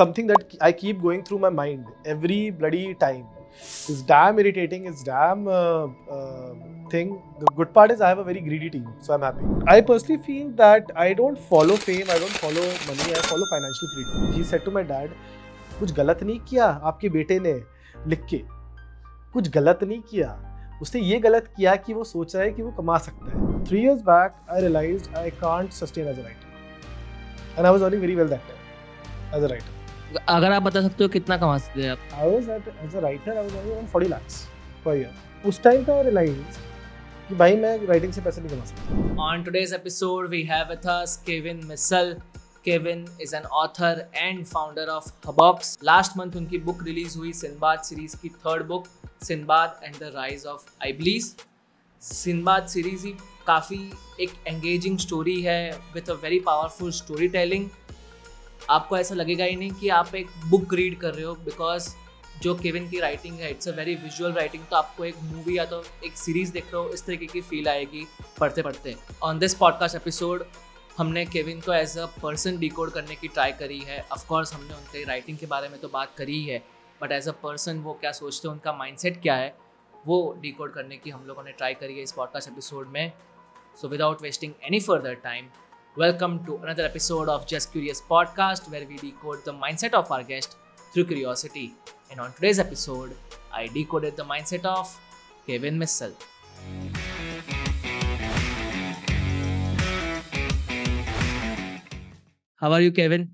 something that I keep going through my mind every bloody time. It's damn irritating. It's damn uh, uh, thing. The good part is I have a very greedy team, so I'm happy. I personally feel that I don't follow fame. I don't follow money. I follow financial freedom. He said to my dad, कुछ गलत नहीं किया आपके बेटे ने लिख के कुछ गलत नहीं किया उसने ये गलत किया कि वो सोच रहा है कि वो कमा सकता है three years back I realise I can't sustain as a writer and I was earning very well that time as a writer अगर आप बता सकते हो कितना कमा सकते हैं आप? I was at as a writer I was earning around 40 lakhs per year. उस टाइम पे आई रियलाइज़ कि भाई मैं राइटिंग से पैसे नहीं कमा सकता। On today's episode, we have with us Kevin Missal. Kevin is an author and founder of Hubbox. Last month उनकी book release हुई सिंबाद सीरीज़ की third book Sinbad and the rise of Iblis Sinbad series ही काफ़ी एक engaging story है with a very powerful storytelling आपको ऐसा लगेगा ही नहीं कि आप एक बुक रीड कर रहे हो बिकॉज़ जो केविन की राइटिंग है it's a very visual writing तो आपको एक मूवी या तो एक सीरीज़ देख रहे हो, इस तरीके की फील आएगी पढ़ते पढ़ते। ऑन दिस पॉडकास्ट एपिसोड हमने केविन को एज अ पर्सन डिकोड करने की ट्राई करी है। ऑफकोर्स हमने उनके राइटिंग के बारे में तो बात करी ही बट एज अ पर्सन वो क्या सोचते हैं, उनका माइंडसेट क्या है, वो डिकोड करने की हम लोगों ने ट्राई करी है इस पॉडकास्ट एपिसोड में। So without wasting any further time Welcome to another episode of Just Curious podcast where we decode the mindset of our guest through curiosity. And on today's episode, I decoded the mindset of Kevin Missel. How are you, Kevin?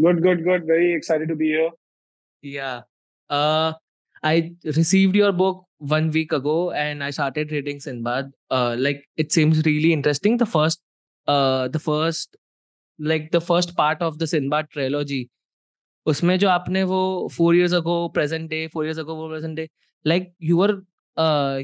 Good, good, good. Very excited to be here. Yeah. Uh, I received your book one week ago and I started reading Sinbad. Uh, like it seems really interesting. The first uh, the first like the first part of the Sinbad trilogy उसमें जो आपने वो four years ago present day four years ago वो present day like you are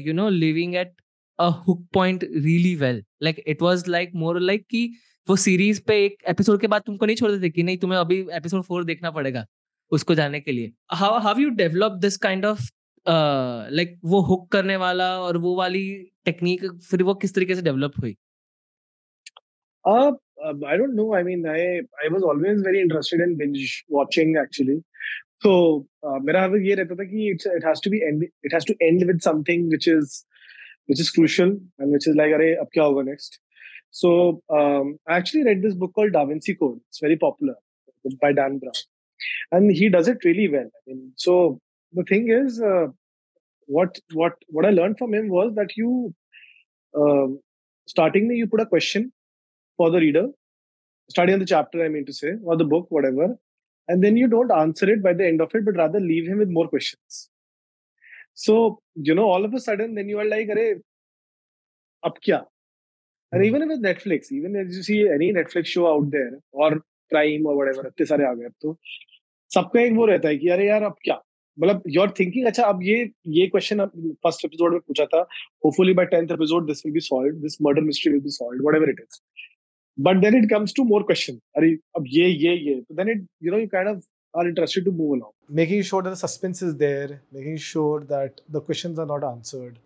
you know living at a hook point really well like it was like more like कि वो series पे एक episode के बाद तुमको नहीं छोड़ देते कि नहीं तुम्हें अभी एपिसोड फोर देखना पड़ेगा उसको जाने के लिए। How how you develop this kind of like वो हुक करने वाला और वो वाली टेक्निक फिर वो किस तरीके से डेवलप हुई? Uh, um, I don't know. I mean, I I was always very interested in binge watching actually. So uh, मेरा हमें ये रहता था कि it's, it has to be end it has to end with something which is which is crucial and which is like अरे अब क्या होगा next. So um, I actually read this book called Da Vinci Code. It's very popular it's by Dan Brown, and he does it really well. I mean, so the thing is, uh, what what what I learned from him was that you um starting में you put a question for the reader, studying the chapter, I mean to say, or the book, whatever. And then you don't answer it by the end of it, but rather leave him with more questions. So, you know, all of a sudden, then you are like, Arey, ab kya? And even with Netflix, even as you see any Netflix show out there, or Prime or whatever, इतने सारे आ गए अब तो सबका एक वो रहता है कि अरे यार अब क्या मतलब योर थिंकिंग अच्छा अब ये ये क्वेश्चन फ़र्स्ट एपिसोड में पूछा था hopefully by tenth episode this will be solve this murder mystery will be solve whatever it is but then it comes to more question अरे अब ये ये ये so then it you know you kind of are interested to move along making sure that the suspense is there making sure that the questions are not answered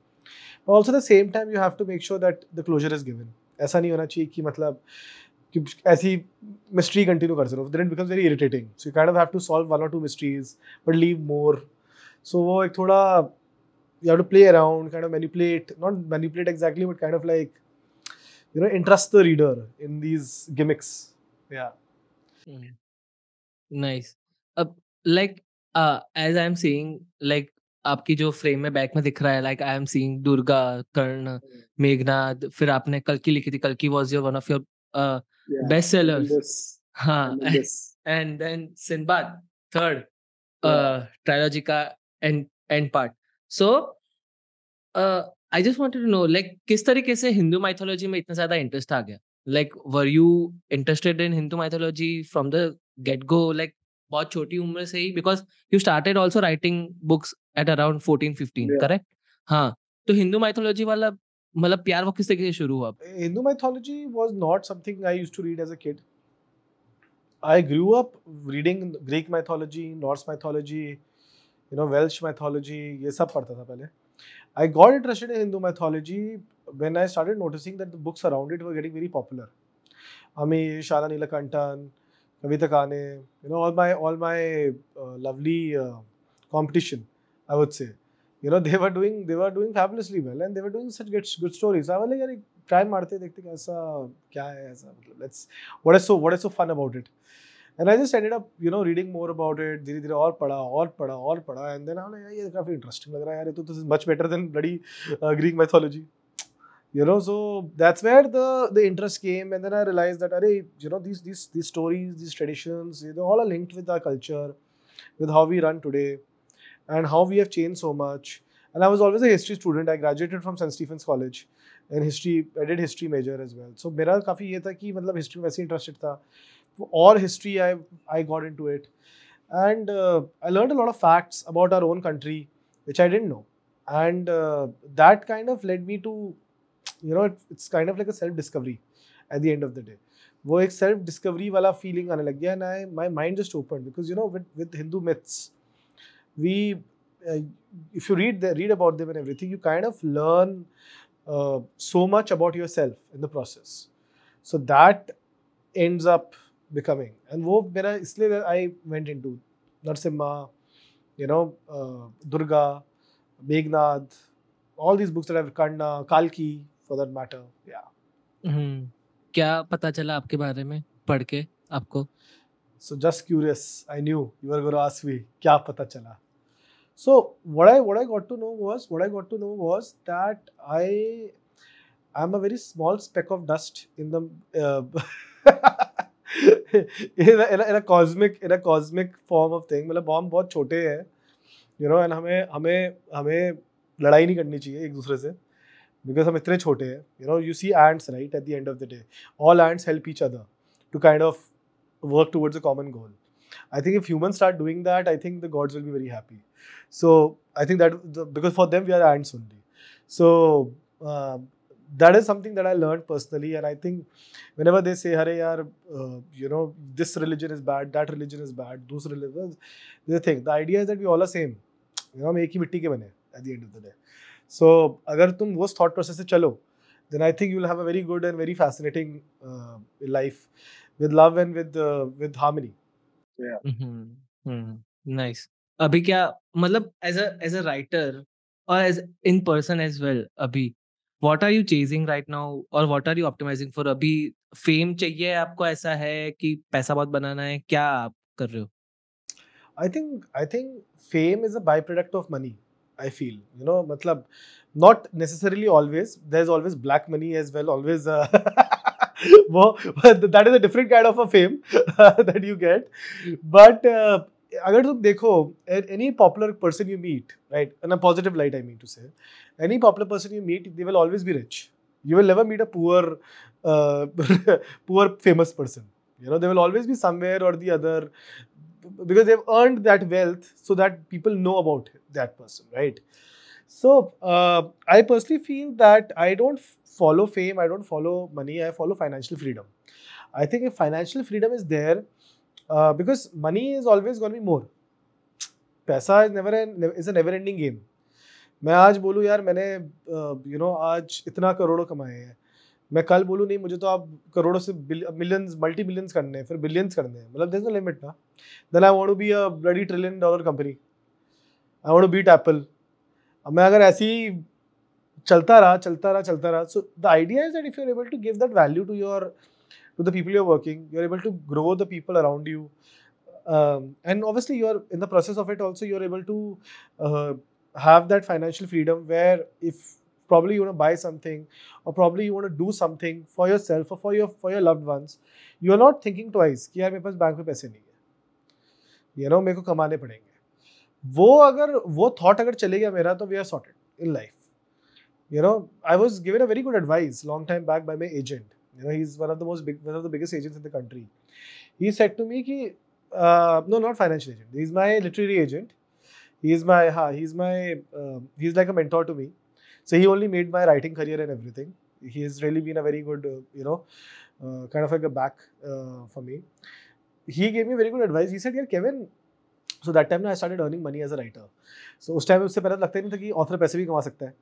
but also at the same time you have to make sure that the closure is given ऐसा नहीं होना चाहिए कि मतलब कि ऐसी mystery continue कर रहो then it becomes very irritating so you kind of have to solve one or two mysteries but leave more so वो एक थोड़ा you have to play around kind of manipulate not manipulate exactly but kind of like you know interest the reader in these gimmicks. Yeah. Mm. Nice. Uh, like uh, as I'm seeing, like आपकी जो frame में back में दिख रहा है like I am seeing Durga Karna Meghnad फिर आपने कल की लिखी थी कल की was your one of your best sellers हाँ and then Sinbad third trilogy का end end part so I just wanted to know like किस तरीके से हिंदू माइथोलॉजी में इतना ज़्यादा इंटरेस्ट आ गया? Like were you interested in Hindu mythology from the get go like बहुत छोटी उम्र से ही because you started also writing books at around fourteen fifteen correct हाँ तो हिंदू माइथोलॉजी वाला मतलब प्यार वो किस तरीके से शुरू हुआ Hindu mythology was not something I used to read as a kid. I grew up reading Greek mythology, Norse mythology, you know, Welsh mythology, ये सब पढ़ता था पहले. I got interested in Hindu mythology when I started noticing that the books around it were getting very popular. Amish, Shara Neelakantan, Kavita Kane, you know, all my all my uh, lovely uh, competition, I would say. You know, they were doing they were doing fabulously well, and they were doing such good good stories. I was like, यार try मारते देखते कैसा क्या है ऐसा मतलब let's what is so what is so fun about it. And I just ended up, you know, reading more about it. धीरे धीरे और पढ़ा और पढ़ा और पढ़ा and then I'm like, ये काफी interesting लग रहा है यार ये तो this is much better than bloody uh, Greek mythology. You know, so that's where the the interest came, and then I realized that, array, you know, these these these stories, these traditions, they all are linked with our culture, with how we run today, and how we have changed so much. And I was always a history student. I graduated from St. Stephen's College in history. I did history major as well. So मेरा काफ़ी ये था कि मतलब history में वैसे interested था. और history I I got into it, and uh, I learned a lot of facts about our own country which I didn't know, and uh, that kind of led me to, you know, it, it's kind of like a self discovery at the end of the day. वो एक self discovery वाला feeling आने लग गया and I my mind just open because you know with with Hindu myths we if you read the, read about them and everything, you kind of learn uh, so much about yourself in the process. So that ends up becoming. And वो मेरा इसलिए into Narsimha, you know, uh, Durga, Meghnad, all these books that I've Kanna, Kalki, for that matter. Yeah. हम्म क्या पता चला आपके बारे में पढ़ के आपको just curious, I knew you were going to ask me, क्या पता चला? So what I what I got to know was what I got to know was that I am a very small speck of dust in the uh, in form of thing मतलब bomb बहुत छोटे हैं you know and हमें हमें हमें लड़ाई नहीं करनी चाहिए एक दूसरे से बिकॉज़ हम इतने छोटे हैं you know you see ants right at the end of the day all ants help each other to kind of work towards a common goal I think if human start doing that I think the gods will be very happy so I think that because for them we are ants only so that is something that I learned personally, and I think whenever they say, "Hare yaar, uh, you know, this religion is bad, that religion is bad, those religions," the thing. The idea is that we all are same. You know, हम एक ही मिट्टी के बने at the end of the day. So अगर तुम वो thought process से चलो, then I think you'll have a very good and very fascinating uh, life with love and with uh, with harmony. Nice अभी क्या मतलब as a as a writer और as in person as well अभी what are you chasing right now और what are you optimising for अभी fame चाहिए आपको? ऐसा है कि पैसा बहुत बनाना है? क्या आप कर रहे हो? I think I think fame is a by product of money I feel you know मतलब not necessarily always there's always black money as well always uh, वो is a different kind of a fame that you get. But uh, अगर तुम देखो any popular person you meet right in a positive light I mean to say any popular person you meet they will always be rich you will never meet a poor uh, poor famous person you know they will always be somewhere or the other because they've earned that wealth so that people know about that person right so uh, I personally feel that I don't follow fame, I don't follow money, I follow financial freedom. I think if financial freedom is there, uh, because money is always going be more. पैसा is never is a never ending game मैं आज बोलूँ यार, मैंने you know आज इतना करोड़ों कमाए हैं। मैं कल बोलूँ, नहीं, मुझे तो आप करोड़ों से मिलियंस मल्टी मिलियंस करने हैं, फिर बिलियंस करने हैं। मतलब देयर नो लिमिट ना। Then I want to be a bloody trillion dollar company I want to beat Apple मैं अगर ऐसे ही चलता रहा चलता रहा चलता रहा so the idea is that if you are able to give that value to your to the people you are working you are able to grow the people around you and obviously you are in the process of it also you're able to uh, have that financial freedom where if probably you want to buy something or probably you want to do something for yourself or for your for your loved ones you are not thinking twice कि यार मेरे पास bank में पैसे नहीं है you know मेरे को कमाने पड़ेंगे वो अगर वो थॉट अगर चले गया मेरा तो we are sorted in life you know i was given a very good advice long time back by my agent you know he's one of the most big one of the biggest agents in the country. He said to me ki uh, no not financial agent. He's my literary agent. He's my ha, he's my uh, he's like a mentor to me. So he only made my writing career and everything. He has really been a very good uh, you know uh, kind of like a back uh, for me. He gave me very good advice. He said yeah kevin so that time ना I started earning money as a writer so उस time उससे पहले तो लगता ही नहीं था कि author पैसे भी कमा सकता है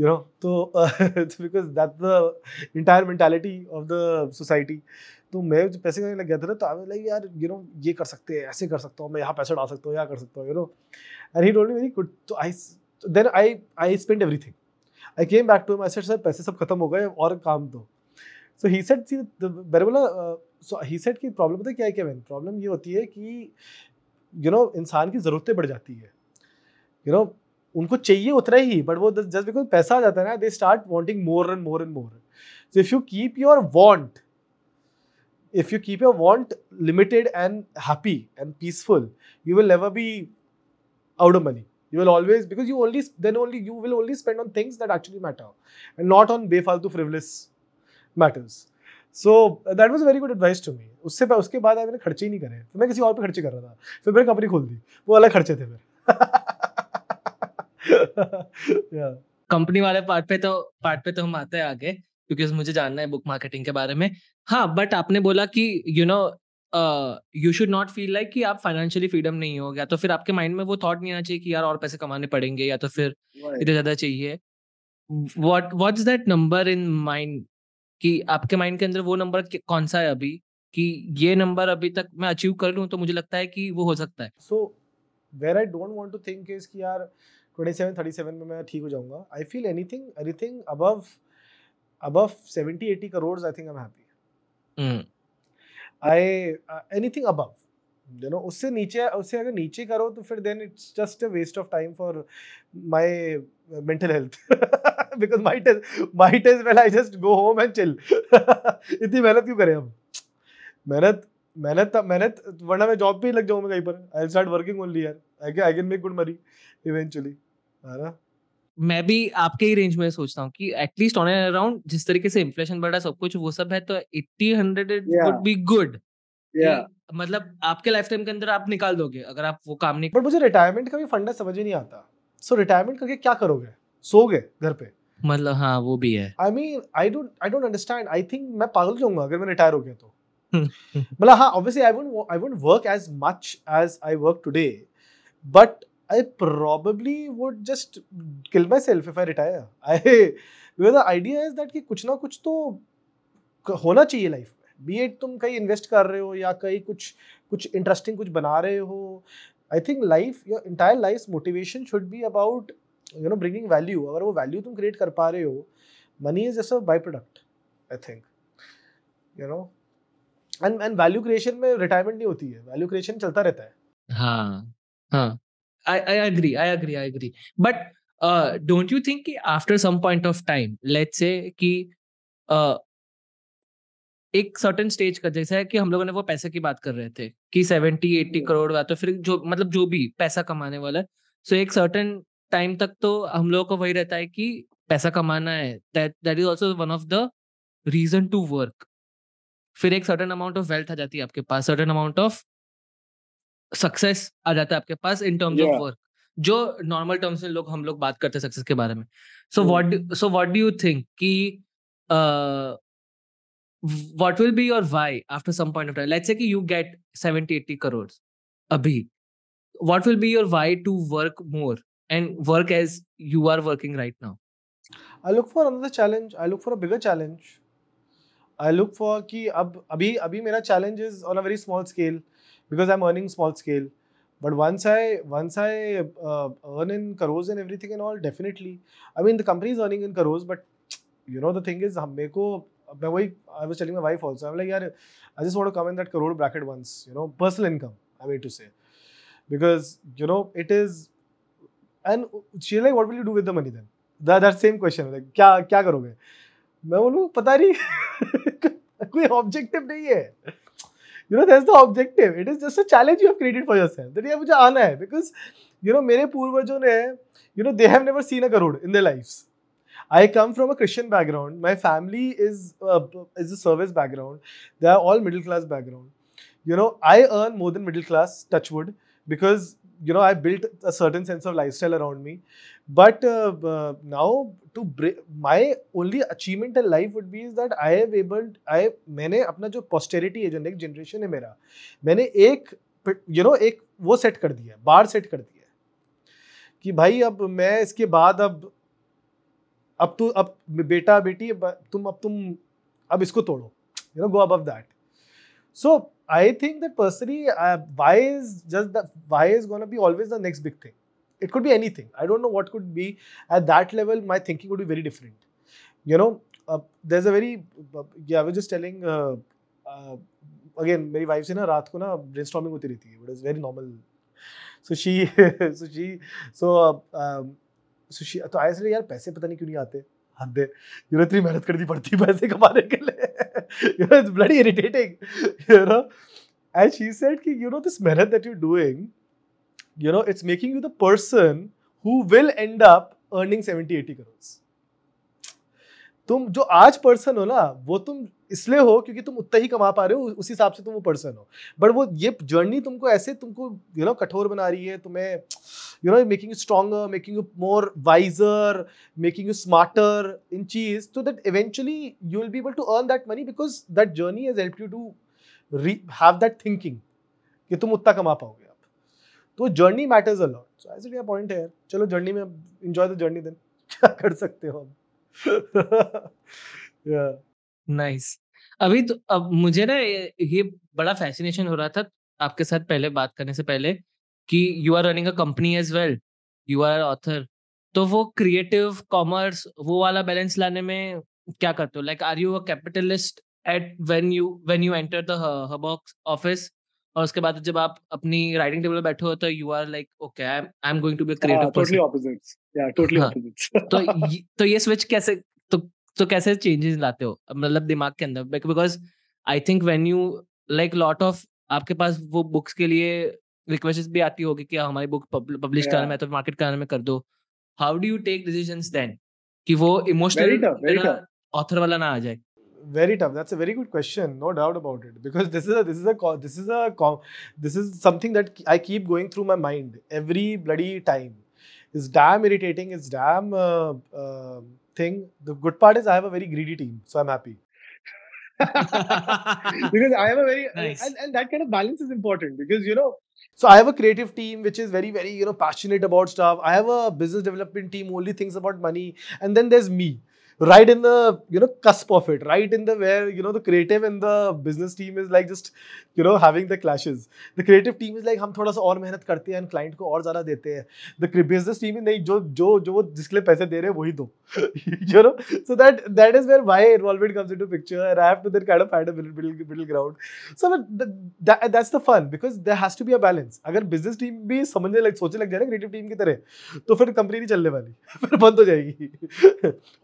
यू नो तो because that the entire mentality of the society तो मैं जब पैसे कमाने लग गया था ना तो आई लाइक यार यू नो ये कर सकते हैं, ऐसे कर सकता हूँ, मैं यहाँ पैसा डाल सकता हूँ, यहाँ कर सकता हूँ you know and he me very good तो I then I I spend everything I came back to I said sir, पैसे सब खत्म हो गए, और काम दो. सो ही सेट सी मैंने बोला सो ही सेड की प्रॉब्लम पता क्या है क्या मैन प्रॉब्लम ये होती है कि यू नो इंसान की ज़रूरतें बढ़ जाती है यू you नो know, उनको चाहिए उतना ही बट वो जस्ट बिकॉज़ पैसा आ जाता है ना they start wanting more and more and more so if you keep your want if you keep your want limited and happy and peaceful you will never be out of money you will always because you only then only you will only spend on things that actually matter and not on befaltu frivolous matters so that was a very good advice to me. उससे उसके बाद मैंने खर्चे ही नहीं करे। फिर मैं किसी और पे खर्चे कर रहा था। फिर मैंने कंपनी खोल दी। वो अलग खर्चे थे फिर। कंपनी वाले पार्ट पे तो पार्ट पे तो हम आते हैं आगे क्योंकि मुझे जानना है बुक मार्केटिंग के बारे में। हाँ बट आपने बोला कि you know you should not feel like कि आप फाइनेंशियली फ्रीडम नहीं हो गया। तो फिर आपके माइंड में वो थॉट नहीं आना चाहिए कि यार और पैसे कमाने पड़ेंगे या तो फिर इतने ज़्यादा चाहिए। What is that number in mind कि आपके माइंड के अंदर वो नंबर कौन सा है अभी? कि ये नंबर अभी तक मैं अचीव कर लूँ तो मुझे लगता है कि वो हो सकता है। So where I don't want to think is कि यार 27 37 में मैं ठीक हो जाऊँगा। I feel anything anything above above 70 80 crores i think i'm happy. Mm. i uh, anything above. You know उससे नीचे उससे अगर नीचे करो तो फिर then it's just a waste of time for my mental health because might is might is when I just go home and chill इतनी मेहनत क्यों करें हम? मेहनत मेहनत मेहनत वरना मैं जॉब पे ही लग जाऊँगा कहीं पर। आई स्टार्ट वर्किंग ओनली यार। I I can make good money eventually है ना? मैं भी आपके ही रेंज में सोचता हूँ कि एटलीस्ट ऑन एंड अराउंड जिस तरीके से इन्फ्लेशन बढ़ा सब कुछ वो सब है तो eighty hundred would be good मतलब आपके लाइफ टाइम के अंदर आप निकाल दोगे अगर आप वो काम नहीं बट मुझे रिटायरमेंट का भी फंडा समझ ही नहीं आता। सो रिटायरमेंट करके क्या करोगे? सोगे घर पे? मतलब हाँ वो भी है। I mean I don't I don't understand I think मैं पागल जाऊँगा अगर मैं रिटायर हो गया तो? मतलब हाँ obviously I won't I won't work as much as I work today but I probably would just kill myself if I retire. I because the idea is that कि कुछ ना कुछ तो होना चाहिए लाइफ में। बी एट तुम कहीं इन्वेस्ट कर रहे हो या कहीं कुछ कुछ इंटरेस्टिंग कुछ बना रहे हो I think life your entire life motivation should be about you know bringing value अगर वो वैल्यू तुम क्रिएट कर पा रहे हो money is just a by product I think you know and and value creation में रिटायरमेंट नहीं होती है वैल्यू क्रिएशन चलता रहता है हाँ हाँ I, I agree. I agree. I agree. But uh, don't you think after some point of time, let's say कि uh, एक सर्टन स्टेज का जैसा है कि हम लोगों ने वो पैसे की बात कर रहे थे कि सेवेंटी एट्टी करोड़ का तो फिर जो मतलब जो भी पैसा कमाने वाला है सो एक सर्टन टाइम तक तो हम लोगों को वही रहता है कि पैसा कमाना है। That that is also one of the reason to work फिर एक सर्टन अमाउंट ऑफ़ वेल्थ आ जाती है आपके पास सर्टन अमाउंट ऑफ़ सक्सेस आ जाता है आपके पास इन टर्म्स ऑफ़ वर्क जो नॉर्मल टर्म्स में लोग हम लोग बात करते हैं सक्सेस के बारे में। So what so what do you think कि what will be your why after some point of time? Let's say you get 70 80 crores abhi what will be your why to work more? and work as you are working right now i look for another challenge i look for a bigger challenge i look for कि अब अभी अभी मेरा challenge is on a very small scale because I'm earning small scale. But once I once I uh, earn in crores and everything and all, definitely. I mean, the company is earning in crores, but you know the thing is, मेरे को मैं वही I was telling my wife also. I'm like, यार, I just want to come in that crore bracket once. You know, personal income. I mean to say, because you know it is. and she like what will you with money then that same question क्या क्या करोगे? मैं बोलूँ, पता नहीं। कोई objective नहीं है। You know that's the objective it is just a challenge you have created for yourself that ये मुझे आना है. बिकॉज़ यू नो मेरे पूर्वजों ने you know they have never seen a crore in the lifes I come from a Christian background my family is is a service background they are all middle class background you know I earn more than middle class touchwood because you know I built a certain sense of lifestyle around me. But uh, uh, now to break, my only achievement in life would be is that I have able I मैंने अपना जो posterity है जो next generation है मेरा मैंने एक you know एक वो सेट कर दिया है बार सेट कर दिया है कि भाई अब मैं इसके बाद अब अब तू अब बेटा बेटी तुम अब तुम अब इसको तोड़ो you know go above that so I think that personally why is just the why is gonna be always the next big thing it could be anything i don't know what could be at that level my thinking would be very different you know uh, there's a very uh, yeah i was just telling uh, uh, again मेरी wife से ना रात को ना brainstorming होती रहती है but is very normal so she so she so so she तो आई से यार पैसे पता नहीं क्यों नहीं आते हद है यू नो इतनी मेहनत करनी पड़ती है पैसे कमाने के लिए you know, it's bloody irritating. You know? And she said, you know, this merit that you're doing, you know, it's making you the person who will end up earning 70, 80 crores. तुम जो आज पर्सन हो ना, वो तुम इसलिए हो क्योंकि तुम उतना ही कमा पा रहे हो उस हिसाब से तुम वो पर्सन हो। बट वो ये जर्नी तुमको ऐसे तुमको यू नो कठोर बना रही है, तुम्हें you know making you stronger making you more wiser making you smarter in चीज़ तो that eventually you will be able to earn that money because that journey has help you to have that thinking कि तुम उतना कमा पाओगे आप तो journey matters a lot so as it point है। चलो जर्नी में एंजॉय द जर्नी देन क्या कर सकते हो हम नाइस अभी तो अब मुझे ना ये बड़ा फैसिनेशन हो रहा था आपके साथ पहले बात करने से पहले कि you are running a company as well you are author तो वो क्रिएटिव कॉमर्स वो वाला बैलेंस लाने में क्या करते हो? Like are you a capitalist at when you when you enter the हबॉक्स office और उसके बाद जब आप अपनी राइटिंग टेबल बैठे हो तो you are like okay I am going to be creative totally opposites या टोटली ऑपोजिट्स तो तो ये स्विच कैसे तो तो कैसे चेंजेस लाते हो? मतलब दिमाग के अंदर because I think when you like lot of आपके पास वो बुक्स के लिए रिक्वेस्ट भी आती होगी कि हमारी बुक पब्लिश कराने में तो मार्केट कराने में कर दो। How do you take decisions then कि वो इमोशनल ऑथर वाला ना आ जाए। Very tough. That's a very good question no doubt about it. Because this is a this is a this is a this is something that i keep going through my mind every bloody time. It's damn irritating it's damn uh, uh, thing. The good part is i have a very greedy team so i'm happy. Because i have a very nice. and, and that kind of balance is important because you know so i have a creative team which is very very you know passionate about stuff. I have a business development team who only thinks about money. And then there's me right in the you know cusp of it right in the where you know the creative and the business team is like just you know having the clashes the creative team is like हम थोड़ा सा और मेहनत करते हैं client को और ज़्यादा देते हैं the business team नहीं जो जो जो वो जिसके लिए पैसे दे रहे हैं वही दो you know so that that is where my involvement comes into picture and I have to then kind of find a middle middle, middle ground so that, that that's the fun because there has to be a balance अगर business team भी समझने लग सोचने लग जाए ना creative team की तरह तो फिर कंपनी नहीं चलने वाली फिर बंद हो जाएगी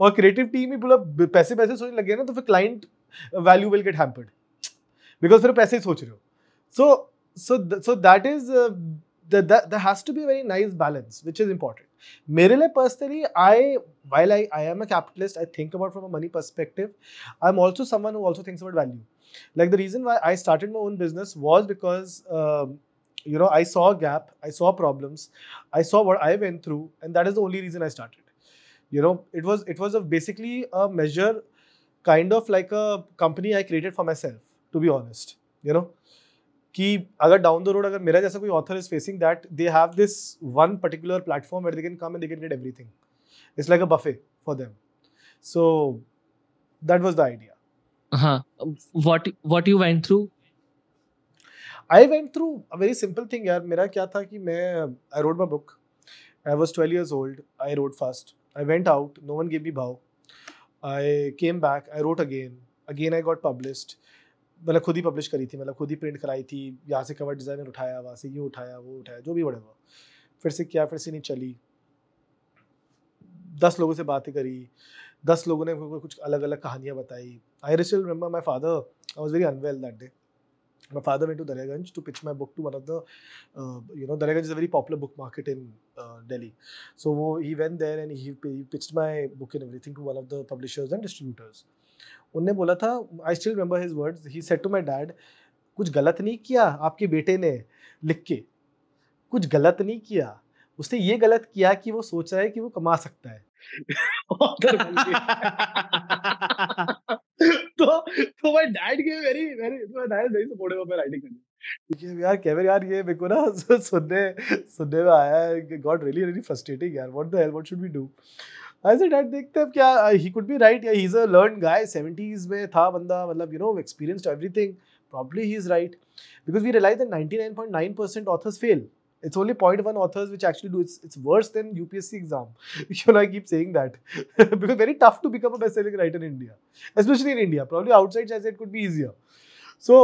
और क्रिएटिव क्रिएटिव टीम ही पूरा पैसे पैसे सोचने लगे ना तो फिर client value will get hampered because फिर पैसे ही सोच रहे हो। So so so that is has to be very nice balance which is important मेरे लिए personally I while I I am a capitalist I think about from a money perspective I am also someone also thinks about value like the reason why I start my own business was because you know I saw gap I saw problems I saw what I went through and that is the only reason I start you know it was it was a basically a measure kind of like a company i created for myself to be honest you know. कि अगर down the road अगर मेरा जैसा कोई author is facing that they have this one particular platform where they can come and they can get everything it's like a buffet for them so that was the idea हाँ what what you went through I went through a very simple thing यार मेरा क्या था कि मैं I wrote my book I was 12 years old I wrote fast I went out, no one gave me bow. I came back, I wrote again. Again I got published. मैंने खुद ही publish करी थी मतलब खुद ही प्रिंट कराई थी यहाँ से कवर डिज़ाइनर उठाया वहाँ से ये उठाया वो उठाया जो भी बड़े हुआ फिर से किया फिर से नहीं चली दस लोगों से बातें करी दस लोगों ने कुछ अलग अलग कहानियाँ बताई I still remember my father I was very unwell that day my father went to Daryaganj to pitch my book to one of the, uh, you know, Daryaganj is a very popular book market in uh, Delhi. So he went there and he, he pitched my book and everything to one of the publishers and distributors. उनने बोला था I still remember his words he said to my dad कुछ गलत नहीं किया आपके बेटे ने लिख के कुछ गलत नहीं किया उसने ये गलत किया कि वो सोच रहा है कि वो कमा सकता है तो तो my dad gave very very my dad is very supportive of my writing यार केविन यार ये मेरे को ना सुनने सुनने में आया है गॉट रियली रियली फ्रस्ट्रेटिंग यार। What the hell what should we do I said dad देखते हैं क्या ही कुड बी राइट या he is a learned guy 70s में था बंदा मतलब you know experienced everything probably he is right. Because we realize that 99.9% authors fail it's only 0.1 authors which actually do it's, it's worse than upsc exam you know i keep saying that because very tough to become a best-selling writer in india especially in india probably outside as it could be easier so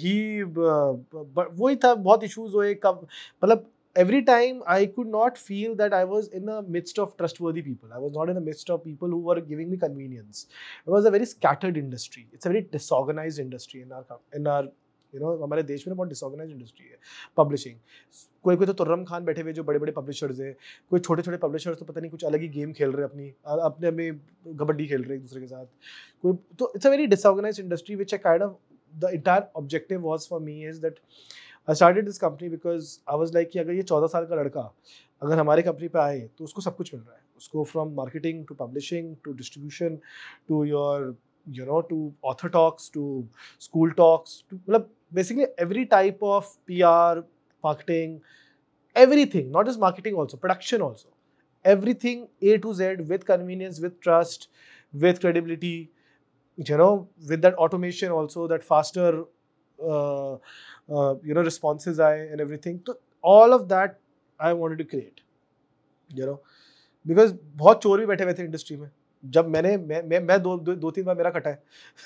he but वही था बहुत issues हुए कब मतलब every time I could not feel that I was in the midst of trustworthy people. I was not in the midst of people who were giving me convenience. It was a very scattered industry. It's a very disorganized industry in our in our you know, हमारे देश में बहुत disorganised industry है publishing कोई कोई तो तुर्रम खान बैठे हुए जो बड़े बड़े पब्लिशर्स हैं, कोई छोटे छोटे पब्लिशर्स तो पता नहीं कुछ अलग ही गेम खेल रहे अपनी अपने में कबड्डी खेल रहे हैं एक दूसरे के साथ. कोई तो it's a very disorganised industry which I kind of the entire objective was for me is that I started this company because I was like कि अगर ये चौदह साल का लड़का अगर हमारे कंपनी पे आए तो उसको सब कुछ मिल रहा है. उसको from marketing to publishing to distribution to your you know to author talks to school talks to मतलब basically every type of PR marketing everything not just marketing also production also everything A to Z with convenience with trust with credibility you know with that automation also that faster uh, uh, you know responses I and everything. So all of that I wanted to create. You know, because बहुत चोर भी बैठे हुए थे industry में जब मैंने मैं मैं, मैं दो, दो दो तीन बार मेरा कटा है।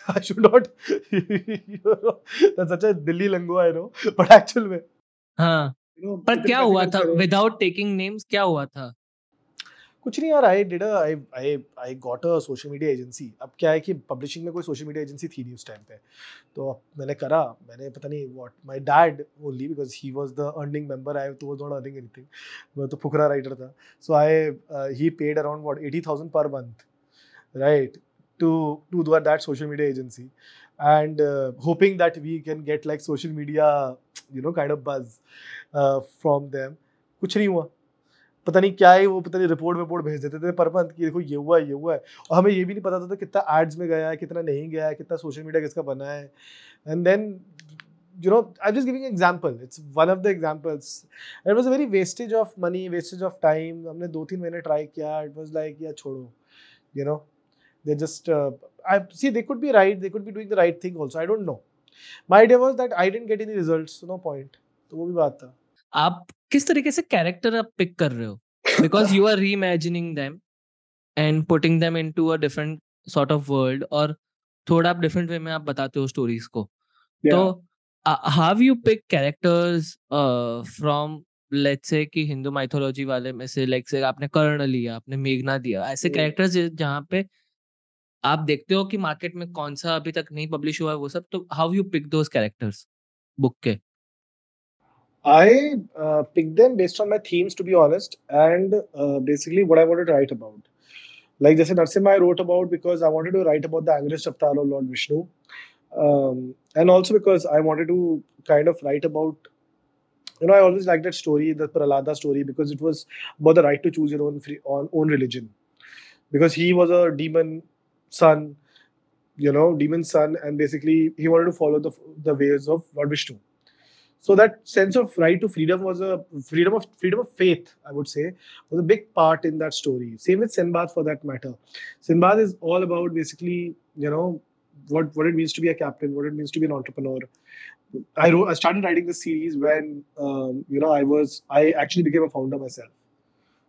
I should not that's such a Delhi lingo I know but actual में हाँ। पर क्या हुआ था? विदाउट टेकिंग नेम्स क्या हुआ था? कुछ नहीं यार I did I I I got a social media agency अब क्या है कि पब्लिशिंग में कोई सोशल मीडिया एजेंसी थी नहीं उस टाइम पे। तो मैंने करा मैंने पता नहीं what my dad only because he was the earning member I तो वाज नॉट अर्निंग एनीथिंग मैं तो फुकरा राइटर था। So I he paid around what 80000 पर month right to to do that social media agency. And uh, hoping that we can get like social media you know kind of buzz uh, from them. kuch nahi hua पता नहीं क्या है वो पता नहीं report report भेज देते थे परमंत की देखो ये हुआ ये हुआ है। और हमें ये भी नहीं पता था, था कितना एड्स में गया है कितना नहीं गया है कितना सोशल मीडिया किसका बना है। And then you know I just giving example it's one of the examples it was a very wastage of money wastage of time हमने दो तीन महीने ट्राई किया। इट वॉज़ लाइक या छोड़ो you know? They just uh, I see they could be right they could be doing the right thing also I don't know. My idea was that I didn't get any results so no point. तो वो भी बात था। आप किस तरीके से character आप पिक कर रहे हो? Because you are re imagining them and putting them into a different sort of और थोड़ा आप डिफरेंट वे में आप बताते हो स्टोरीज को। yeah. तो how you pick characters from let's say कि हिंदू माइथोलॉजी वाले में से लाइक से आपने कर्ण लिया आपने मेघना दिया ऐसे कैरेक्टर्स जहाँ पे आप देखते हो कि मार्केट में कौन सा अभी तक नहीं पब्लिश हुआ है वो सब तो how you pick those characters book के I uh, picked them based on my themes, to be honest, and uh, basically what I wanted to write about. Like Jesse Narsimha, I wrote about because I wanted to write about the angrest avatar of Lord Vishnu, um, and also because I wanted to kind of write about. You know, I always liked that story, the Prahlada story, because it was about the right to choose your own free, own religion. Because he was a demon son, you know, demon son, and basically he wanted to follow the the ways of Lord Vishnu. So that sense of right to freedom was a freedom of freedom of faith i would say was a big part in that story. Same with sinbad for that matter. Sinbad is all about basically you know what what it means to be a captain what it means to be an entrepreneur. I wrote i started writing this series when um, you know i was i actually became a founder myself.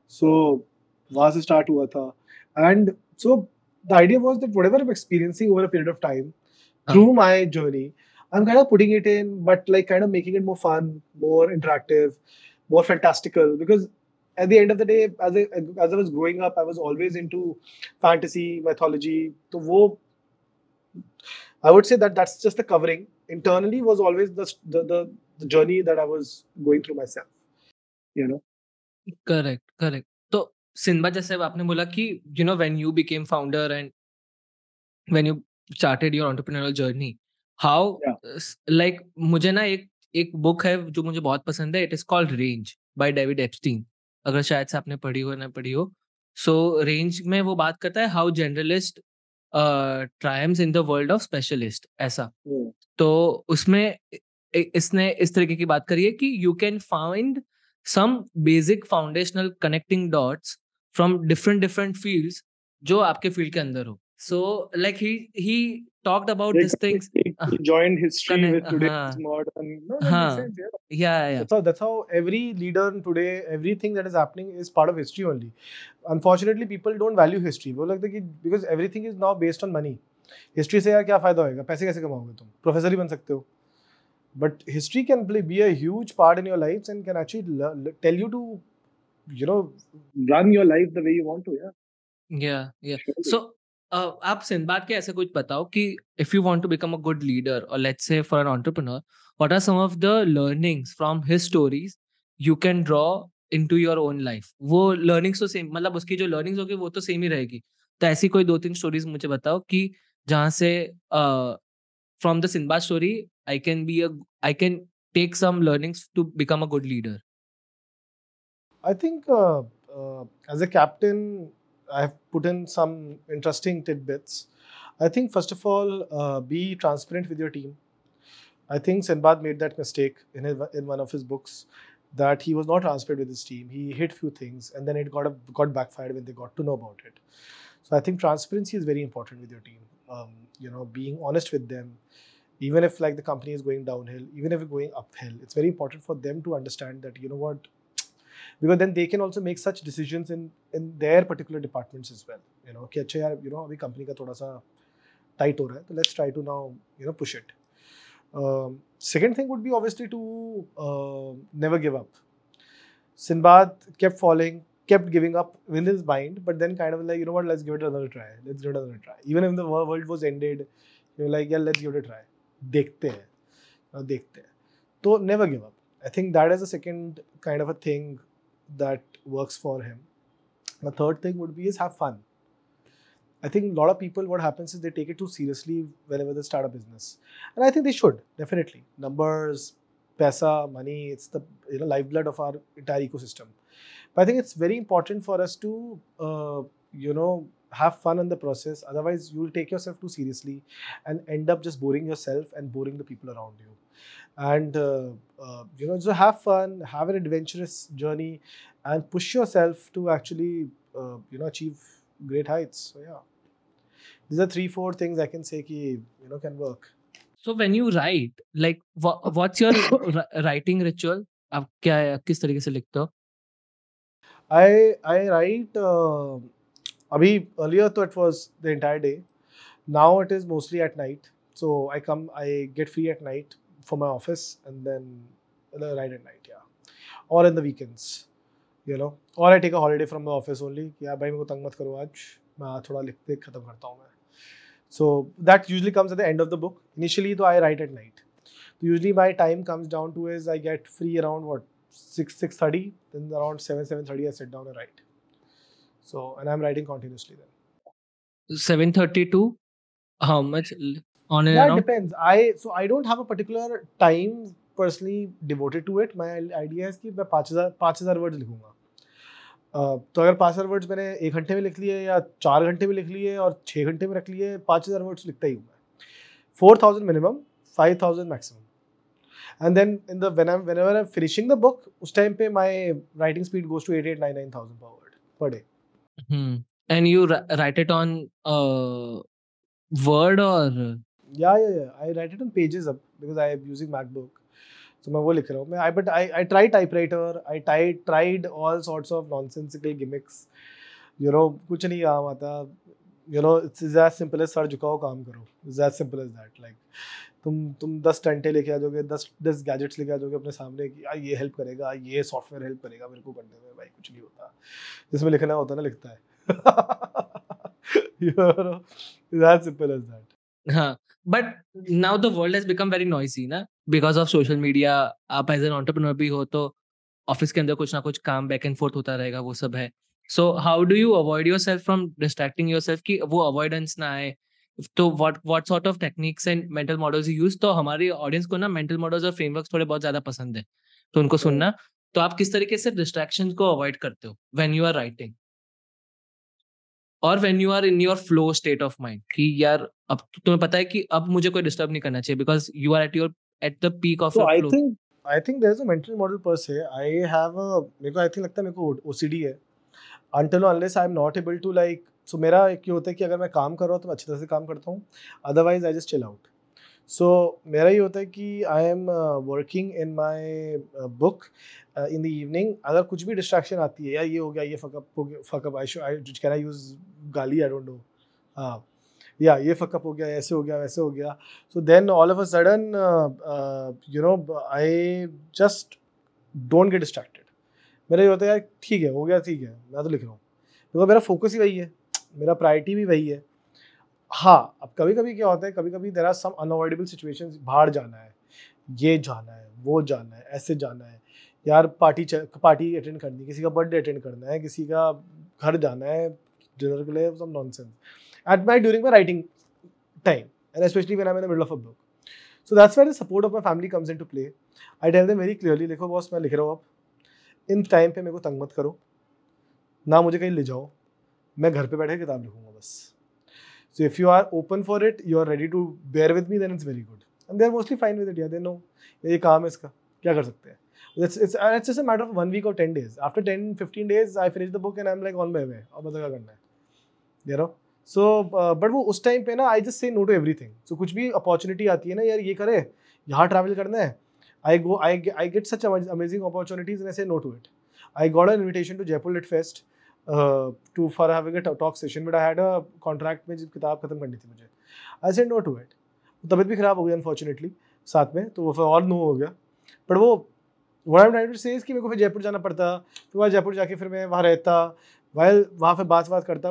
So was a start hua tha. and so the idea was that whatever i'm experiencing over a period of time through my journey I'm kind of putting it in, but like kind of making it more fun, more interactive, more fantastical. Because at the end of the day, as I as I was growing up, I was always into fantasy, mythology. So wo, I would say that that's just the covering. Internally was always the, the the, the journey that I was going through myself. You know. Correct. Correct. Sinbad जैसे आपने बोला कि you know when you became founder and when you started your entrepreneurial journey how like मुझे ना एक एक book है जो मुझे बहुत पसंद है it is called Range by David Epstein अगर शायद से आपने पढ़ी हो ना पढ़ी हो। सो so, रेंज में वो बात करता है how generalist triumphs in the world of specialist ऐसा। Hmm. तो उसमें इसने इस तरीके की बात करी है कि you can find some basic foundational connecting dots from different different fields जो आपके फ़ील्ड के अंदर हो। So like he he talked about this things joined history with today's modern हाँ। या या so that's how every leader today everything that is happening is part of history only unfortunately people don't value history वो लगता है कि because everything is now based on money history से यार क्या फ़ायदा होएगा? पैसे कैसे कमाओगे तुम? प्रोफेसर ही बन सकते हो। But history can play be a huge part in your lives and can actually l- l- tell you to you know Run your life the way you want to, yeah. yeah yeah Surely. so uh, आप Sinbad के ऐसे कुछ बताओ कि if you want to become a good leader और let's say for an entrepreneur what are some of the learnings from his stories you can draw into your own life वो learnings तो same मतलब उसकी जो learnings होगी वो तो same ही रहेगी तो ऐसी कोई दो तीन स्टोरीज मुझे बताओ कि जहाँ से from the Sinbad story i can be a i can take some learnings to become a good leader. I think uh, uh, as a captain i have put in some interesting tidbits. I think first of all uh, be transparent with your team. I think senbad made that mistake in, his, in one of his books that he was not transparent with his team. He hid few things and then it got a, got backfired when they got to know about it. So i think transparency is very important with your team. Um, you know being honest with them even if like the company is going downhill even if it's going uphill it's very important for them to understand that you know what? Because then they can also make such decisions in in their particular departments as well. You know okay, acha you know abhi company ka thoda sa tight ho raha hai so let's try to now you know push it. Um, second thing would be obviously to uh, never give up. Sinbad kept falling kept giving up in his mind but then kind of like you know what let's give it another try let's give it another try. Even if the world was ended you're like yeah let's give it a try. देखते हैं देखते हैं। तो never give up I think that is a second kind of a thing that works for him the third thing would be is have fun I think lot of people what happens is they take it too seriously whenever start a business and I think they should definitely numbers पैसा money it's the you know life blood of our entire ecosystem I think it's very important for us to you know have fun in the process. Otherwise, you'll take yourself too seriously and end up just boring yourself and boring the people around you. And uh, uh, you know, so have fun, have an adventurous journey, and push yourself to actually uh, you know achieve great heights. So yeah, these are three, four things I can say ki, you know can work. So when you write, like wha- what's your ri- writing ritual? आप क्या किस तरीके से लिखते हो? I I write. Uh, abhi earlier, though it was the entire day. Now it is mostly at night. So I come, I get free at night for my office, and then uh, write at night, yeah, or in the weekends, you know, or I take a holiday from the office only. कि यार भाई मेरे को तंग मत करो आज मैं थोड़ा लिखते खत्म करता हूँ मैं so that usually comes at the end of the book initially though i write at night so usually my time comes down to is i get free around what 6 6.30 then around 7 7.30 i sit down and write So and i'm writing continuously then. 7:30 to how much? On and around? depends. I so i don't have a particular time personally devoted to it. My idea is कि मैं 5000 5000 words लिखूँगा। Uh, तो अगर पाँच हज़ार words मैंने एक घंटे में लिख लिए या चार घंटे में लिख लिए और छः घंटे में रख लिए पाँच हज़ार वर्ड्स लिखता ही हूँ मैं। Four thousand minimum five thousand maximum and then in the when I whenever I am finishing the book उस टाइम पे my writing speed goes to 8899000 per word per day Hmm. And you ri- write it on uh, Word or yeah yeah yeah i write it on pages up because i am using macbook so मैं वो लिख रहा हूँ मैं I but I I try typewriter I tried tried all sorts of nonsensical gimmicks you know आता you know it's is as simple as sir झुकाओ काम करो is as simple as that like तुम तुम दस टंटे लेके आ जाओगे, दस दस गैजेट्स लेके आ जाओगे अपने सामने कि, यार, ये हेल्प करेगा, ये सॉफ्टवेयर हेल्प करेगा मेरे को करने में, भाई, कुछ नहीं होता। जिसमें लिखना होता ना, लिखता है। हाँ but now the world has become very noisy, ना? Because of social media, आप as an entrepreneur भी हो तो ऑफ़िस के अंदर कुछ ना कुछ काम बैक एंड फोर्थ होता रहेगा, वो सब है। So how do you avoid yourself from distracting yourself कि वो अवॉइडेंस ना आए? तो what what sort of techniques and mental models you use तो हमारी ऑडियंस को ना मेंटल मॉडल्स और फ्रेमवर्क्स थोड़े बहुत ज़्यादा पसंद है। तो उनको सुनना। तो आप किस तरीके से डिस्ट्रैक्शन को अवॉइड करते हो? व्हेन यू आर राइटिंग और when you are in your flow state of mind कि यार अब तुम्हें पता है कि अब मुझे कोई डिस्टर्ब नहीं करना चाहिए because you are at your at the peak of So your I flow. think I think there's a mental model per se. I have a मेरे को I think लगता है मेरे को OCD है. Until unless I am not able to like so मेरा एक ये होता है कि अगर मैं काम कर रहा हूँ तो मैं अच्छी तरह से काम करता हूँ otherwise I just chill out so मेरा ये होता है कि I am working in my book in the evening अगर कुछ भी डिस्ट्रैक्शन आती है या ये हो गया, ये फकअप हो गया fuck up I I can I use गाली आई डोंट नो हाँ या ये फकअप हो गया, ऐसे हो गया, वैसे हो गया. So then all of a sudden you know I just don't get distracted मेरा ये होता है, यार, ठीक है, हो गया, ठीक है, मैं तो लिख रहा हूँ। क्योंकि मेरा फोकस ही वही है, मेरा प्रायोरिटी भी वही है। हाँ अब कभी कभी क्या होता है कभी कभी there are some unavoidable situation बाहर जाना है, ये जाना है, वो जाना है, ऐसे जाना है। यार पार्टी पार्टी अटेंड करनी किसी का बर्थडे अटेंड करना है, किसी का घर जाना है डिनर के लिए some nonsense at my during my writing time, and especially when i'm in the middle of a book so that's where the support of my family comes into play i tell them very clearly, देखो boss मैं लिख रहा हूँ अब in time पे मेरे को तंग मत करो। ना मुझे कहीं ले जाओ। मैं घर पे बैठे किताब लिखूँगा बस। So if you are open for it you are ready to bear with me then it's very good and they are mostly fine with it या दे नो ये काम है इसका। क्या कर सकते हैं? मैटर ऑफ़ वन वीक और ten days after ten fifteen days I finish the book and I am like on my way और मतलब क्या करना है? दे रहा सो बट वो उस टाइम पे ना I just say no to everything so कुछ भी अपॉर्चुनिटी आती है ना, यार ये करे, यहाँ ट्रैवल करना है। I go I I get such amazing opportunities and say no to it I got an invitation to Jaipur lit fest to for having a talk session but I had a contract में किताब खत्म करनी थी मुझे। I said no to it तबीयत भी खराब हो गई अनफॉर्चुनेटली साथ में तो वो फिर और नो हो गया। बट वो one am trying to say कि मेरे को फिर जयपुर जाना पड़ता, फिर वहाँ जयपुर जाके फिर मैं वहाँ रहता वाइल वहाँ फिर बात बात करता।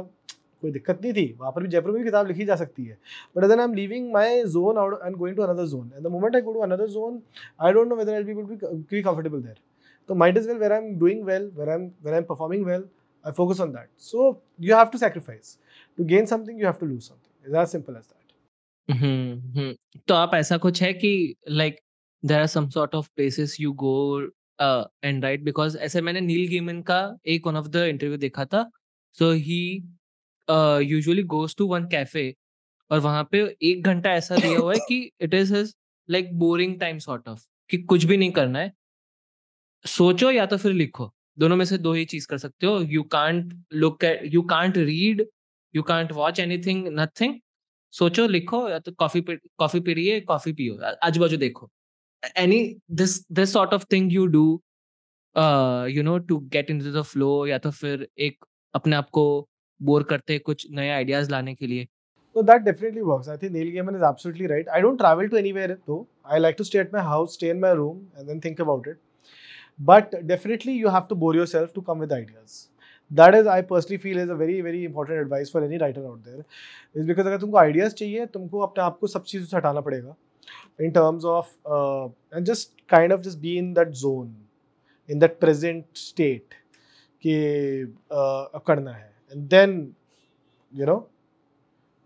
कोई दिक्कत नहीं थी। वहाँ पर भी जयपुर में भी किताब लिखी जा सकती है। But then I am leaving my zone out and going to another zone and the moment I go to another zone I don't know whether I will be comfortable there तो might is well where I am doing well where I am where I am performing well I focus on that so you have to sacrifice to gain something you have to lose something is as simple as that तो आप ऐसा कुछ है कि like there are some sort of places you go and write because ऐसे मैंने Neil Gaiman का एक वन ऑफ़ द इंटरव्यू देखा था। So he usually goes to one cafe और वहाँ पे एक घंटा ऐसा दिया हुआ है कि it is his like boring time sort of कि कुछ भी नहीं करना है। सोचो या तो फिर लिखो। दोनों में से दो ही चीज़ कर सकते हो। You can't look at you can't read you can't watch anything nothing सोचो लिखो या तो कॉफ़ी कॉफ़ी पी रही है कॉफ़ी पियो। आजू बाजू देखो। Any this this sort of thing you do you know to get in the flow या तो फिर एक अपने आप को बोर करते हैं कुछ नया आइडियाज़ लाने के लिए? तो that definitely works I think Neil Gaiman is absolutely right I don't travel to anywhere तो I like to stay at my house stay in my room and then think about it but definitely you have to bore yourself to come with ideas that is I personally feel is a very very important advice for any writer out there is because अगर तुमको ideas चाहिए, तुमको अपने आप को सब चीज़ से हटाना पड़ेगा. In terms of and just kind of just be in that zone in that present state के करना है. And then you know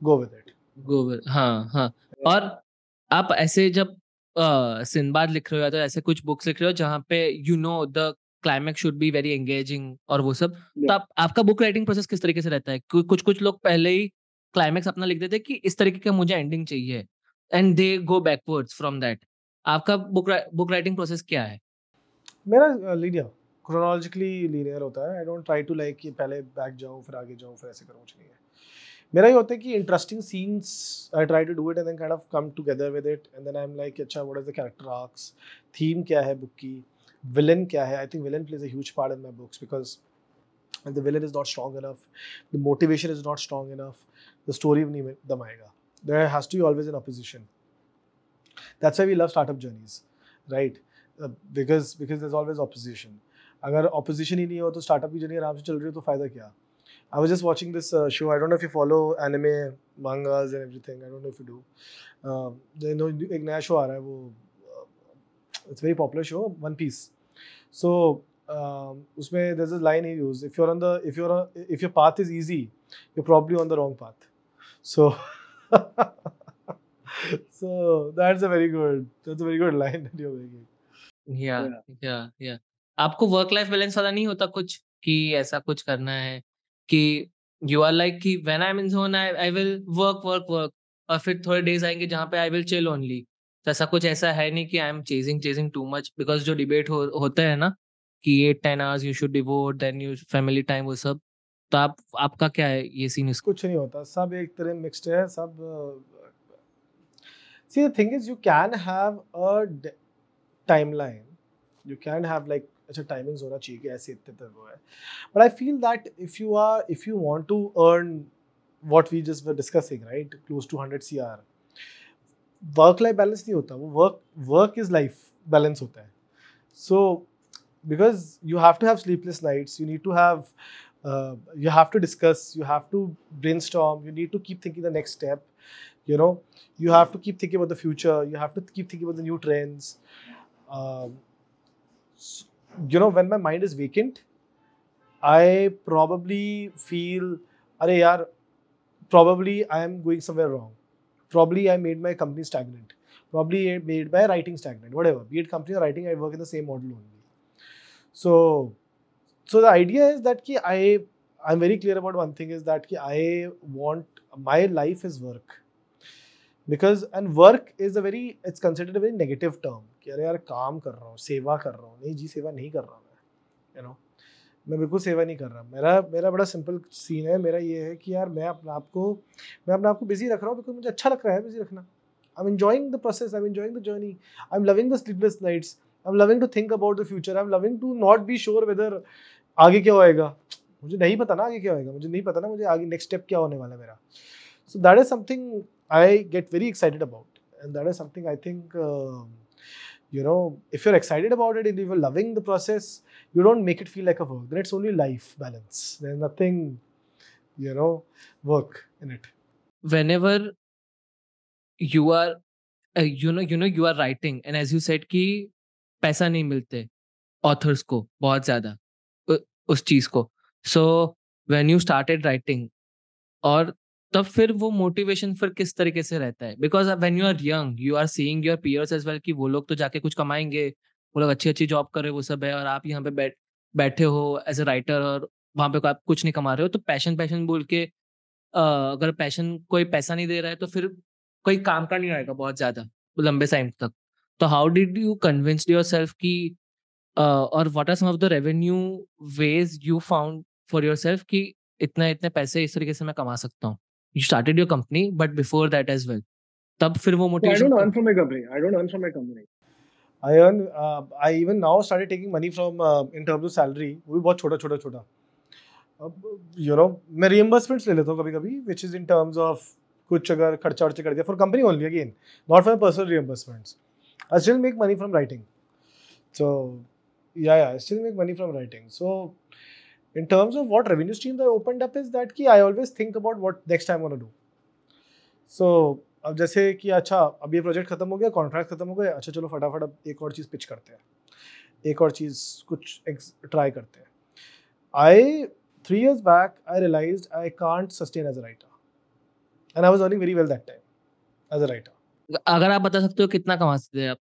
go with it. Go with हाँ हाँ। और आप ऐसे जब सिंबाद लिख रहे हो या तो ऐसे कुछ बुक्स लिख रहे हो जहाँ पे you know the climax should be very engaging और वो सब yeah. तो आप, आपका बुक राइटिंग प्रोसेस किस तरीके से रहता है? कुछ कुछ लोग पहले ही क्लाइमैक्स अपना लिख देते कि इस तरीके का मुझे एंडिंग चाहिए। And they go backwards from that आपका बुक बुक राइटिंग प्रोसेस क्या है? मेरा लीनियर क्रोनोलॉजिकली लीनियर होता है। I don't try to like कि पहले बैक जाऊँ, फिर आगे जाऊँ, फिर ऐसे करूँ, कुछ नहीं है। मेरा ये होता है कि interesting scenes I try to do it and kind of come together with it and then I am like अच्छा what is the character arcs theme क्या है बुक की? विलन क्या है? I think villain plays a part in my books because the villain is not strong enough the motivation is not strong enough the story नहीं दम आएगा there has to always in opposition that's we love startup journeys right because because there is always opposition अगर opposition ही नहीं हो तो startup की journey आराम से चल रही हो तो फ़ायदा क्या? I was just watching this show I don't know if you follow anime mangas and everything I don't know if you do know एक नया शो आ रहा है वो it's very popular show one piece so उसमें there is a line he use if you are on the if you are if your path is easy you probably on the wrong path so so that's a very good that's a very good line that you're making. Yeah. yeah yeah. आपको work life balance वाला नहीं होता कुछ कि ऐसा कुछ करना है कि यू आर लाइक कि when I am in zone I I will work work work और फिर थोड़े डेज़ आएँगे जहाँ पे आई विल चिल ओनली तो ऐसा कुछ ऐसा है नहीं कि I am chasing chasing too much because जो डिबेट हो, होता है ना कि at ten hours you should devote then you family time वो सब तो आप आपका क्या है ये सीन इसको? कुछ नहीं होता सब एक तरह मिक्स्ड है सब see the thing is you can have a timeline you can have like अच्छा टाइमिंग्स होना चाहिए कि ऐसे इतने तक हो। है but I feel that if you are if you want to earn what we just discussing right close to hundred see work life balance नहीं होता, वो work work is life balance होता है। So because you have to have sleepless nights you need to have you have to discuss you have to brain you need to keep thinking the next step you know you have to keep thinking about the future you have to keep thinking about the new trends you know when my mind is vacant i probably feel are yaar probably i am going somewhere wrong probably I made my company stagnant. Probably made my writing stagnant. Whatever, be it company or writing, I work in the same model only. So, so the idea is that ki I I'm very clear about one thing is that ki I want my life is work. because and work is a very it's considered a very negative term कि अरे यार, काम कर रहा हूँ, सेवा कर रहा हूँ। नहीं जी, सेवा नहीं कर रहा मैं यू नो मैं बिल्कुल सेवा नहीं कर रहा। मेरा मेरा बड़ा सिंपल सीन है। मेरा ये है कि यार, मैं अपने आप को, मैं अपने आप को बिज़ी रख रहा हूँ बिकॉज़ मुझे अच्छा लग रहा है बिज़ी रखना। I am enjoying the process I am enjoying the journey I am loving the sleepless nights I am loving to think about the future I am loving to not be sure whether आगे क्या होएगा। मुझे नहीं पता ना आगे क्या होएगा, मुझे नहीं पता ना मुझे आगे नेक्स्ट स्टेप क्या होने वाला है मेरा। So that is something I get very excited about and that is something I think you know if you're excited about it and if you're loving the process you don't make it feel like a work then it's only life balance there's nothing you know work in it whenever you are uh, you know you know you are writing and as you said कि पैसा नहीं मिलते authors को बहुत ज्यादा उस चीज को so when you started writing और तब फिर वो मोटिवेशन फिर किस तरीके से रहता है? Because when you are young you are seeing your peers as well कि वो लोग तो जाके कुछ कमाएँगे, वो लोग अच्छी अच्छी जॉब कर रहे वो सब है और आप यहाँ पे बैठ, बैठे हो एज ए राइटर और वहाँ पे आप कुछ नहीं कमा रहे हो तो पैशन पैशन बोल के अगर पैशन कोई पैसा नहीं दे रहा है तो फिर कोई काम का नहीं आएगा बहुत ज़्यादा, लंबे टाइम तक। तो how did you convince yourself की और what are some of the revenue ways you found for yourself कि इतने इतने पैसे इस तरीके से मैं कमा सकता हूँ? you started your company but before that as well तब फिर वो motivation I don't earn from my company I don't earn from my company I earn uh, I even now started taking money from uh, in terms of salary वो भी बहुत छोटा छोटा छोटा अब यू नो मैं रिइंबर्समेंट्स ले लेता हूँ कभी कभी which is in terms of कुछ अगर खर्चा वर्चा कर दिया for company only again not for personal reimbursements I still make money from writing so yeah yeah i still make money from writing so in terms of what revenue streams I opened up is that कि I always think about what next time I want to do. So, अब जैसे कि अच्छा अब ये project खत्म हो गया कॉन्ट्रैक्ट खत्म हो गया अच्छा चलो फटाफट अब एक और चीज़ पिच करते हैं। एक और चीज़ कुछ ट्राई करते हैं। I three years back I realise I can't sustain as a writer and I was earning very well that time as a writer अगर आप बता सकते हो कितना कमा सकते हैं आप?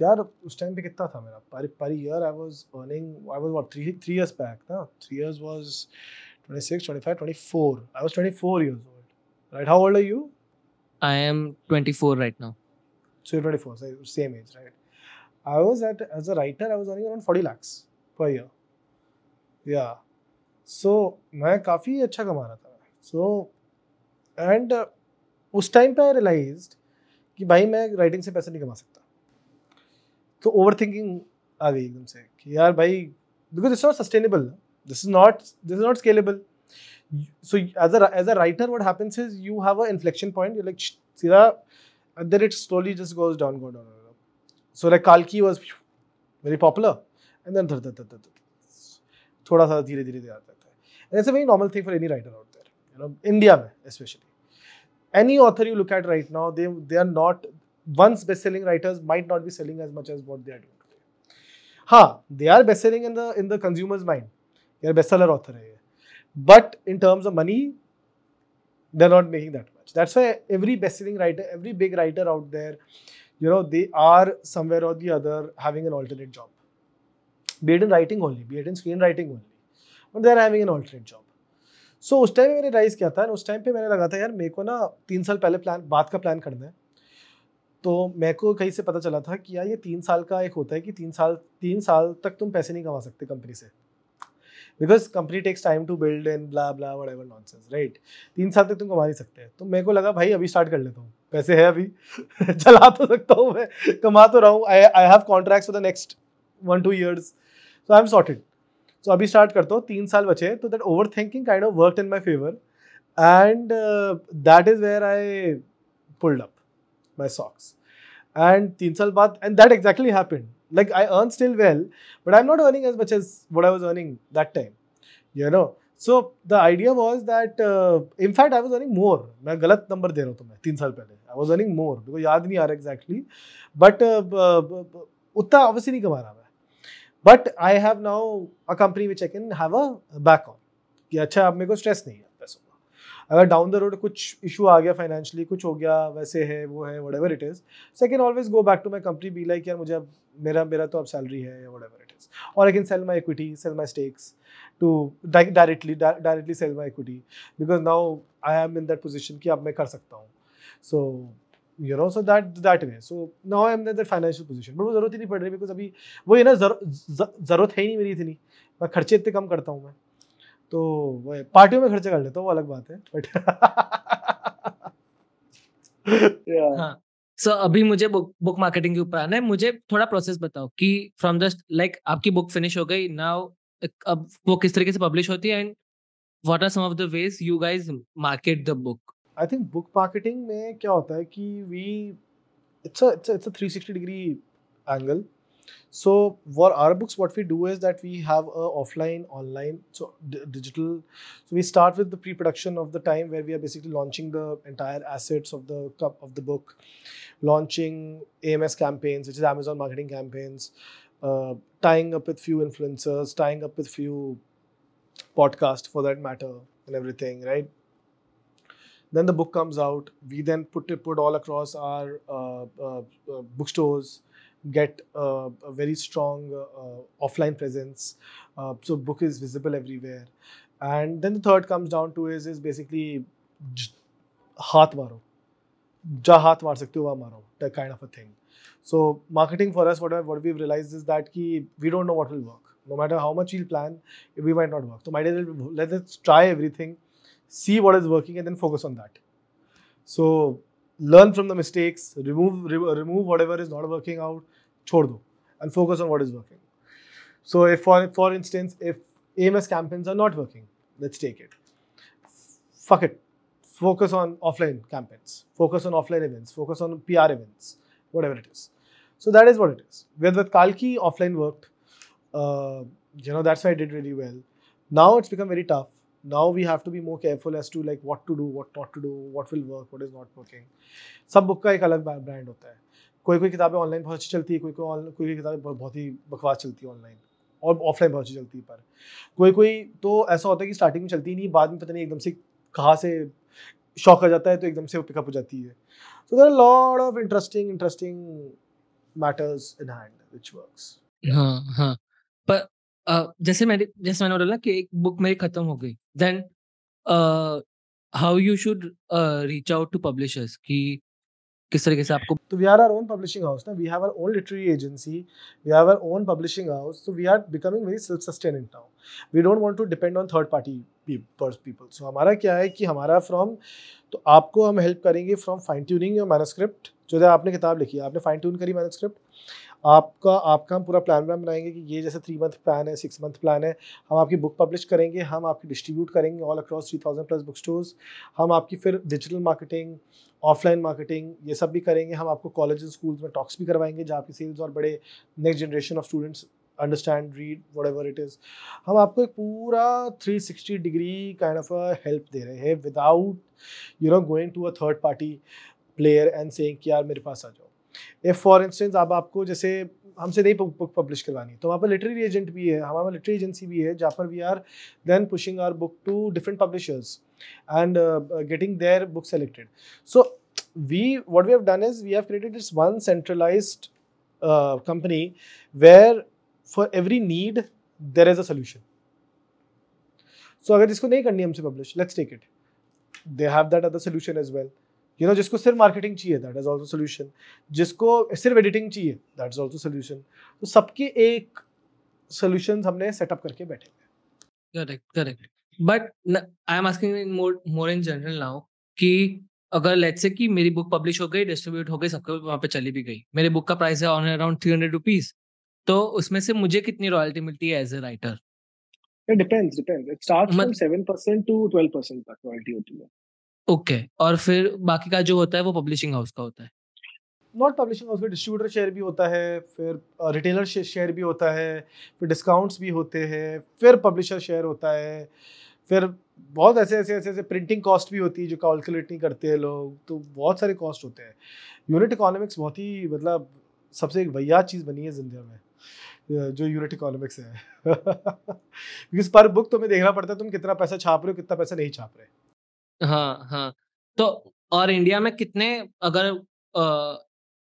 यार उस टाइम पे कितना था मेरा? पर per year I was earning I was what 3 3 years back ना? 3 years was 26 25 24 I was 24 years old right how old are you I am 24 right now so you 24 same age right I was at as a writer I was earning around 40 lakh per year या so मैं काफ़ी अच्छा कमा रहा था so and उस time पे I realised कि भाई मैं राइटिंग से पैसे नहीं कमा सकता। तो ओवर थिंकिंग आ गई एकदम से कि यार भाई because it's not sustainable this is not this is not scalable so as a as a writer what happens is you have an inflection point you're like सीधा and then it slowly just goes down go down, down. so like kalki was very popular and then थोड़ा सा धीरे धीरे आता है and it's a very normal thing for any writer out there you know india especially any author you look at right now they they are not once best-selling writers might not be selling as much as what they are doing today. Ha, they are best-selling in the in the consumer's mind. They are bestseller author hai. But in terms of money, they're not making that much. That's why every best-selling writer, every big writer out there, you know, they are somewhere or the other having an alternate job. Be it in writing only, be it in screenwriting only. But they're having an alternate job. So so, उस time मैंने rise किया था उस time पे मैंने लगा था यार मेरे को ना तीन साल पहले प्लान बात का प्लान करना है तो मेरे को कहीं से पता चला था कि यार ये तीन साल का एक होता है कि तीन साल तीन साल तक तुम पैसे नहीं कमा सकते कंपनी से। Because company takes time to build in blah blah whatever nonsense right तीन साल तक तुम कमा नहीं सकते। तो मेरे को लगा, भाई, अभी स्टार्ट कर लेता हूँ। पैसे है अभी। चला तो सकता हूँ मैं। कमा तो रहा हूँ। I I have contracts for the next one two years so I am sorted so अभी स्टार्ट करता हूँ। तीन साल बचे तो that overthinking kind of work in my favour and that is where I pulled up my socks and तीन साल बाद and that exactly happened like i earn still well but i'm not earning as much as what i was earning that time you know. So the idea was that uh, in fact i was earning more. मैं गलत number दे रहा हूँ तुम्हें तीन साल पहले. I was earning more because याद नहीं आ रहा एग्जैक्टली बट उतना ऑब्वियसली नहीं कमा रहा मैं. Have now a company which I can have a back on कि अच्छा अब मेरे को स्ट्रेस नहीं है. पैसों का अगर डाउन द रोड कुछ इशू आ गया फाइनेंशियली कुछ हो गया, वैसे है, वो है whatever it is so can always go back to my company be like यार, मुझे अब मेरा मेरा तो अब सैलरी है, या वट एवर इट इज़ और I can sell my equity sell my stakes to directly directly sell my equity because now I am in that position कि अब मैं कर सकता हूँ। So you know so that that way so now I am that financial position but वो ज़रूरत ही नहीं पड़ रही बिकॉज़ अभी वो ना ज़रूरत है ही नहीं मेरी इतनी। मैं खर्चे इतने कम करता हूँ मैं। तो वो पार्टियों में खर्चे कर लेता हूँ वो अलग बात है बट हाँ। सो so, अभी मुझे बुक बुक मार्केटिंग के ऊपर आना है। मुझे थोड़ा प्रोसेस बताओ कि फ्रॉम द लाइक आपकी बुक फिनिश हो गई नाउ अब वो किस तरीके से पब्लिश होती है and what are some of the ways you guys market the book I think book marketing में क्या होता है कि we it's a it's it's a 360 degree angle So for our books, what we do is that we have a offline, online, so digital. So we start with the pre-production of the time where we are basically launching the entire assets of the cup of the book, launching AMS campaigns, which is Amazon marketing campaigns, uh, tying up with few influencers, tying up with few podcasts for that matter, and everything, right? Then the book comes out. We then put it put all across our uh, uh, uh bookstores get uh, a very strong uh, offline presence. Uh, so book is visible everywhere. And then the third comes down to is is basically हाथ मारो जहाँ हाथ मार सकते हो वहाँ मारो that kind of a thing. So marketing for us, what what we've realized is that ki we don't know what will work. No matter how much we'll plan, we might not work. So might as well let's try everything, see what is working, and then focus on that. So learn from the mistakes, remove re- remove whatever is not working out, छोड़ दो and focus on what is working. So if for for instance if AMS campaigns are not working, let's take it. Fuck it. Focus on offline campaigns. Focus on offline events. Focus on PR events. Whatever it is. So that is what it is. With with Kalki, offline worked. Uh, you know that's why I did really well. Now it's become very tough. Now we have to be more careful as to like what to do, what not to do, what will work, what is not working. सब book का एक अलग brand होता है कोई कोई किताबें online बहुत अच्छी चलती है कोई कोई कोई कोई किताबें बहुत ही बकवास चलती है ऑनलाइन और ऑफलाइन बहुत अच्छी चलती है, पर कोई कोई तो ऐसा होता है कि स्टार्टिंग में चलती नहीं, बाद में पता नहीं एकदम से कहाँ से शौक आ जाता है तो एकदम से वो पिकअप हो जाती है। So there lot of interesting interesting matters in hand which works हाँ हाँ। पर जैसे मैंने जैसे मैंने बोला कि एक बुक मेरी खत्म हो गई then how you should reach out to publishers कि किस तरीके से आपको तो we are our own publishing house ना we have our own literary agency we have our own publishing house so we are becoming very self sustaining now we don't want to depend on third party people so हमारा क्या है कि हमारा from तो आपको हम help करेंगे from fine tuning your manuscript जो आपने किताब लिखी है, आपने फाइन ट्यून करी मैनस्क्रिप्ट आपका आपका हम पूरा प्लान व्लान बनाएँगे कि ये जैसे थ्री मंथ प्लान है सिक्स मंथ प्लान है, हम आपकी बुक पब्लिश करेंगे, हम आपकी डिस्ट्रीब्यूट करेंगे all across three thousand plus book stores हम आपकी फिर डिजिटल मार्केटिंग ऑफलाइन मार्केटिंग ये सब भी करेंगे, हम आपको कॉलेज स्कूल्स में टॉक्स भी करवाएँगे, जहाँ आपकी सेल्स और बड़े next generation of students understand read whatever it is हम आपको एक पूरा 360 डिग्री काइंड ऑफ़ हेल्प दे रहे हैं without you know going to a third party player and saying कि यार मेरे पास आ जाओ। इफ़ फॉर इंस्टेंस अब आपको जैसे हमसे नहीं बुक पब्लिश करवानी तो वहाँ पर लिटरेरी एजेंट भी है, हमारे लिटरेरी एजेंसी भी है, जहाँ पर we are then pushing our book to different publishers and getting their book selected so we what we have done is we have created is one centralise company where for every need there is a solution so अगर इसको नहीं करनी हमसे publish let's take it they have that other solution as well. You know जिसको सिर्फ़ marketing चाहिए that is also solution जिसको सिर्फ़ एडिटिंग चाहिए दैट इज़ ऑल्सो सोल्यूशन तो सबके एक सोल्यूशन हमने सेटअप करके बैठे हुए correct correct but I am asking more more in general now कि अगर लेट्स से कि मेरी बुक पब्लिश हो गई डिस्ट्रीब्यूट हो गई सबको वहाँ पे चली भी गई। मेरे बुक का प्राइस है on around three hundred rupees तो उसमें से मुझे कितनी रॉयल्टी मिलती है as a writer It depends, depends. It starts from seven percent to twelve percent तक रॉयल्टी होती है. ओके. और फिर बाकी का जो होता है वो पब्लिशिंग हाउस का होता है? नॉट पब्लिशिंग हाउस में डिस्ट्रीब्यूटर शेयर भी होता है, फिर रिटेलर शेयर भी होता है, फिर डिस्काउंट्स भी होते हैं, फिर पब्लिशर शेयर होता है, फिर बहुत ऐसे ऐसे ऐसे ऐसे प्रिंटिंग कॉस्ट भी होती है जो कैलकुलेट नहीं करते हैं लोग तो बहुत सारे कॉस्ट होते हैं। यूनिट इकोनॉमिक्स बहुत ही मतलब सबसे एक वैयाद चीज़ बनी है ज़िंदगी में जो यूनिट इकोनॉमिक्स है। बिकॉज़ पर बुक तुम्हें देखना पड़ता है, तुम कितना पैसा छाप रहे हो, कितना पैसा नहीं छाप रहे। हाँ हाँ तो और इंडिया में कितने अगर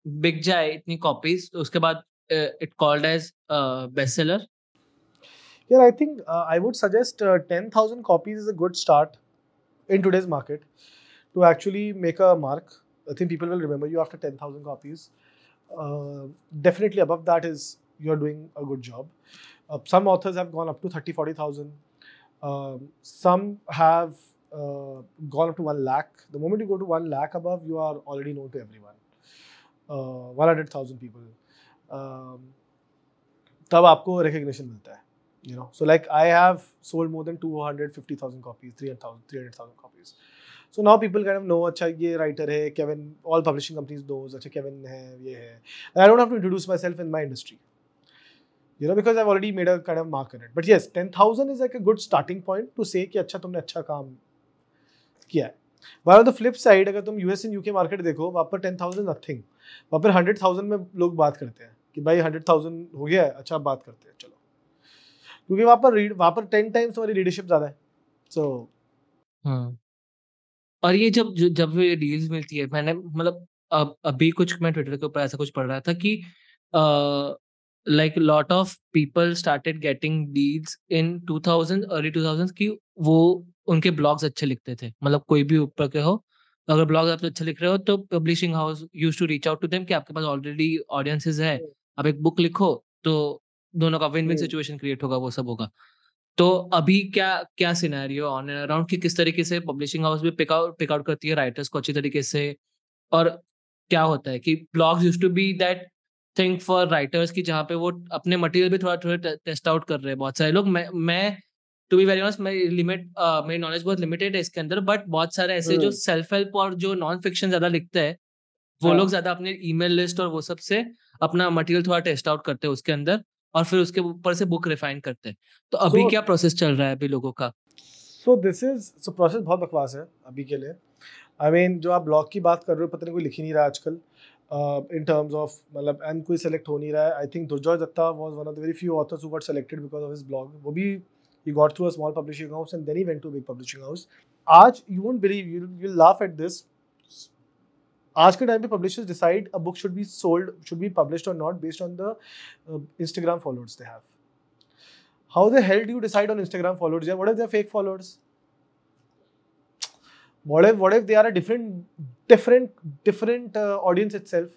बिक जाए इतनी कॉपीज तो उसके बाद it called as best seller I think uh, I would suggest uh, 10,000 copies is a good start in today's market to actually make a mark. I think people will remember you after 10,000 copies. Uh, definitely above that is you're doing a good job. Uh, some authors have gone up to 30, 40,000. Um, some have uh, gone up to 1 lakh. The moment you go to 1 lakh above, you are already known to everyone. Uh, 100,000 people. Um, तब आपको recognition मिलता है you know so like i have sold more than 250000 copies 300000 300000 copies so now people kind of know अच्छा ये writer है Kevin all publishing companies knows अच्छा Kevin है ये है and I don't have to introduce myself in my industry you know because I've already made a kind of mark in it but yes 10000 is like a good starting point to say कि अच्छा तुमने अच्छा काम किया है। While on the flip side अगर तुम US and UK market देखो वहाँ पर टेन थाउज़ेंड नथिंग वहाँ पर हंड्रेड थाउज़ेंड में लोग बात करते हैं कि भाई हंड्रेड थाउज़ेंड हो गया है अच्छा बात करते हैं चलो। क्योंकि वहाँ पर वहाँ पर टेन टाइम्स हमारी लीडरशिप ज़्यादा है। सो so, हाँ। और ये जब जब ये डील्स मिलती है मैंने मतलब अब अभी कुछ मैं ट्विटर के ऊपर ऐसा कुछ पढ़ रहा था कि like lot of people started getting deals in 2000 early 2000 की वो उनके ब्लॉग्स अच्छे लिखते थे मतलब कोई भी ऊपर के हो। अगर ब्लॉग आप अच्छे लिख रहे हो तो publishing house use to reach out to them कि आपके पास ऑलरेडी ऑडियंसेस है। हम्म। आप एक बुक लिखो तो दोनों का विन विन सिचुएशन क्रिएट होगा वो सब होगा। तो अभी क्या क्या सिनेरियो ऑन एंड अराउंड कि किस तरीके से पब्लिशिंग हाउस भी पिक आउट पिक आउट करती है राइटर्स को अच्छी तरीके से? और क्या होता है कि blogs use to be that thing for writers की जहाँ पे वो अपने मटेरियल भी थोड़ा थोड़ा टेस्ट आउट कर रहे हैं बहुत सारे लोग। मैं मैं टू बी वेरी ऑनेस्ट मेरी लिमिट मेरी नॉलेज बहुत लिमिटेड है इसके अंदर बट बहुत सारे ऐसे जो सेल्फ हेल्प और जो नॉन फिक्शन ज़्यादा लिखते हैं वो हाँ। लोग ज़्यादा अपने ईमेल लिस्ट और वो सबसे अपना मटेरियल थोड़ा टेस्ट आउट करते हैं उसके अंदर और फिर उसके ऊपर से बुक रिफाइन करते हैं। तो अभी so, क्या प्रोसेस चल रहा है अभी लोगों का? So this is so process बहुत बकवास है अभी के लिए। आई I मीन mean, जो आप ब्लॉग की बात कर रहे हो पता नहीं कोई लिख ही नहीं रहा आजकल। इन टर्म्स ऑफ़ मतलब एंड कोई सेलेक्ट हो नहीं रहा है। I think Durjoy Datta was one of the very few authors who got selected because of his blog वो भी he got through a small publishing house and then he went to a big publishing house आज you won't believe you you'll laugh at this आज के time पे publishers decide a book should be sold should be published और not based on the Instagram followers they have how the hell do you decide on Instagram followers what if they are fake followers what if what if they are a different different different uh, audience itself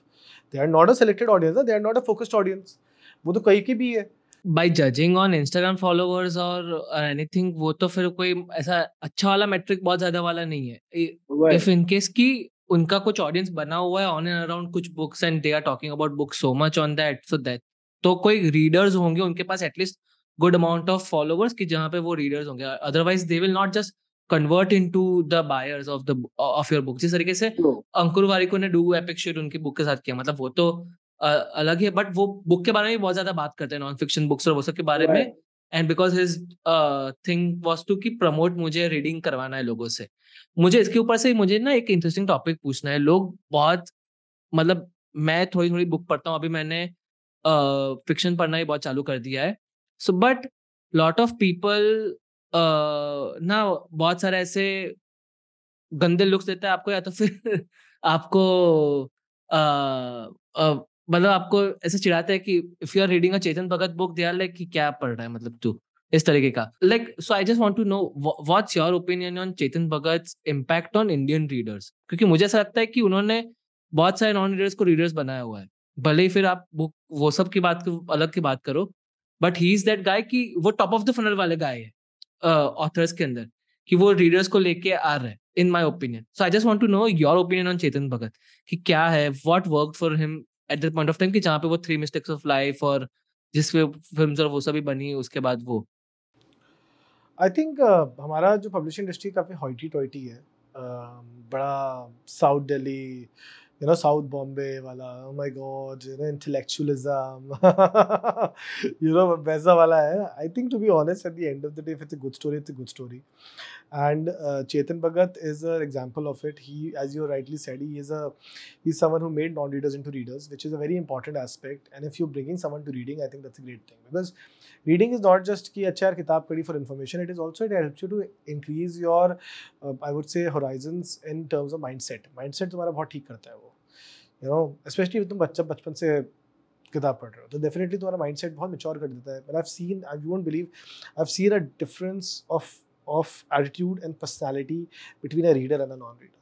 they are not a selected audience they are not a focused audience वो तो कहीं की भी है by judging on Instagram followers और anything वो तो फिर कोई ऐसा अच्छा वाला मेट्रिक बहुत ज़्यादा वाला नहीं है। इफ़ इन केस की उनका कुछ ऑडियंस बना हुआ है ऑन एंड अराउंड कुछ books and they are talking about books so much on that so that तो कोई रीडर्स होंगे उनके पास at least good amount of followers कि जहाँ पे वो रीडर्स होंगे। Otherwise they will not just convert in to the buyers of the of your book जिस तरीके से अंकुर वारिको ने डू एपिक शिट उनकी बुक के साथ किया मतलब वो तो अलग ही है बट वो बुक के बारे में बहुत ज़्यादा बात करते हैं नॉन फिक्शन बुक्स और वो सब के बारे right. में and because his thing was to की प्रमोट मुझे रीडिंग करवाना है लोगों से। मुझे इसके ऊपर से मुझे ना एक इंटरेस्टिंग टॉपिक पूछना है। लोग बहुत मतलब मैं थोड़ी थोड़ी बुक पढ़ता हूँ अभी मैंने फिक्शन uh, पढ़ना ही बहुत चालू कर दिया है। So but lot of people ना बहुत सारे ऐसे गंदे लुक्स देता है आपको या तो फिर आपको मतलब आपको ऐसे चिढ़ाते हैं कि if you are reading a Chetan Bhagat book they are like कि क्या पढ़ रहा है मतलब तू इस तरीके का। Like so I just want to know what's your opinion on Chetan Bhagat impact on Indian readers क्योंकि मुझे ऐसा लगता है कि उन्होंने बहुत सारे नॉन रीडर्स को रीडर्स बनाया हुआ है। भले ही फिर आप बुक वो सब की बात अलग की बात करो but he is that guy कि वो टॉप ऑफ़ द फनल वाले गाय है ऑथर्स uh, के अंदर कि वो रीडर्स को लेके आ रहे हैं in my opinion so I just want to know your opinion on Chetan Bhagat कि क्या है what work for him at the point of time कि जहाँ पे वो थ्री मिस्टेक्स ऑफ़ लाइफ और जिस फ़िल्म और वो सभी बनी उसके बाद वो आई थिंक uh, हमारा जो पब्लिशिंग इंडस्ट्री काफ़ी हॉइटी टॉइटी है uh, बड़ा south Delhi know South Bombay wala oh my god you know intellectualism you know वैसा वाला है I think to be honest at the end of the day if it's a good story it's a good story and uh, Chetan Bhagat is an example of it he as you rightly said he is a he's someone who made non-readers into readers which is a very important aspect and if you're bringing someone to reading I think that's a great thing because reading is not just कि अच्छा यार किताब पढ़ी for information it is also it helps you to increase your uh, I would say horizons in terms of mindset mindset तुम्हारा बहुत ठीक करता है वो यू नो स्पेशली तुम बच्चा बचपन से किताब पढ़ रहे हो तो डेफिनेटली तुम्हारा माइंड सेट बहुत मिच्योर कर देता है but I seen I won't believe I seen a difference of of attitude and personality between a reader and a non-reader.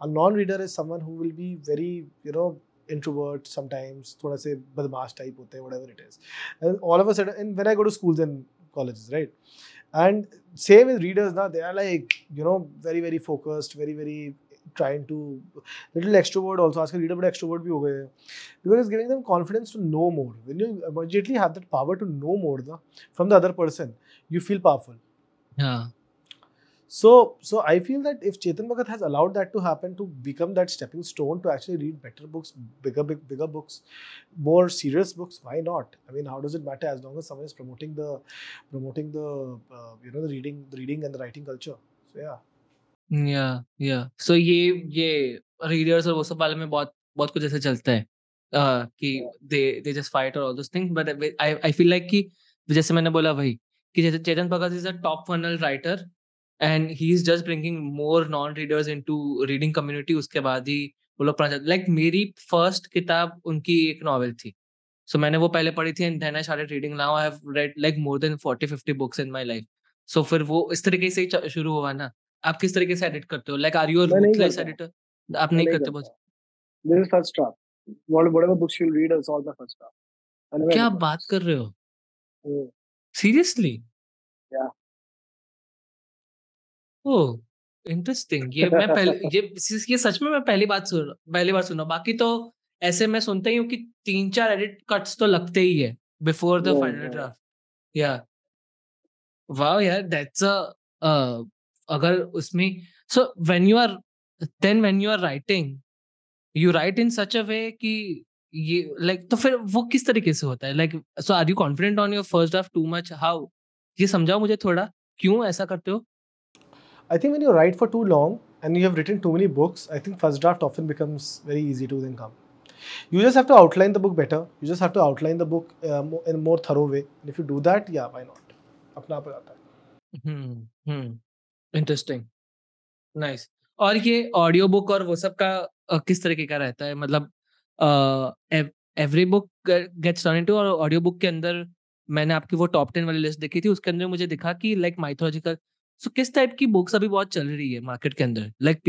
A non-reader is someone who will be very, you know, introvert sometimes, thoda se badmash type hote whatever it is. And all of a sudden, and when I go to schools and colleges, right? And same with readers now, they are like, you know, very, very focused, very, very trying to little extrovert also ask a reader but extrovert bhi ho gaye because it's giving them confidence to know more when you immediately have that power to know more na, from the other person you feel powerful yeah so so i feel that if chetan bhagat has allowed that to happen to become that stepping stone to actually read better books bigger big, bigger books more serious books why not i mean how does it matter as long as someone is promoting the promoting the uh, you know the reading the reading and the writing culture so yeah या या सो ये ये readers और वो सब वाले में बहुत बहुत कुछ ऐसे चलता है uh, कि दे दे जस्ट फाइट और all those things but I I feel like कि जैसे मैंने बोला वही कि जैसे Chetan Bhagat is a top funnel writer and he is just bringing more non readers into reading community उसके बाद ही वो लोग पढ़ना चाहते लाइक मेरी फ़र्स्ट किताब उनकी एक नॉवेल थी। सो so, मैंने वो पहले पढ़ी थी and then I started reading now I have read like more than 40 50 books in my life so फिर वो इस तरीके से ही शुरू हुआ ना। आप किस तरीके से एडिट करते हो? Like are you ruthless editor आप नहीं करते बस this is first draft what whatever books you read is all the first draft क्या बात कर रहे हो? सीरियसली या ओह! इंटरेस्टिंग ये मैं पहले ये ये सच में मैं पहली बात सुन पहली बार सुना बाकी तो ऐसे मैं सुनता ही हूँ कि तीन चार एडिट कट्स तो लगते ही है बिफोर द फाइनल ड्राफ्ट या वाओ यार दैट्स अ अगर उसमें so when you are then when you are writing you write in such a way कि ये लाइक तो फिर वो किस तरीके से होता है? Like so are you confident on your first half too much how ये समझाओ मुझे थोड़ा। क्यों ऐसा करते हो? I think when you write for too long and you have written too many books I think first draft often becomes very easy to then come you just have to outline the book better you just have to outline the book in more thorough way if you do that या why not अपना आप आता है। हम्म, हम्म, interesting nice और ये audio book और वो सब का किस तरीके का रहता है? मतलब every book gets turn into और ऑडियो बुक के अंदर मैंने आपकी वो टॉप टेन वाली लिस्ट देखी थी उसके अंदर मुझे दिखा कि लाइक माइथोलॉजिकल सो किस टाइप की बुक्स अभी बहुत चल रही है मार्केट के अंदर? Like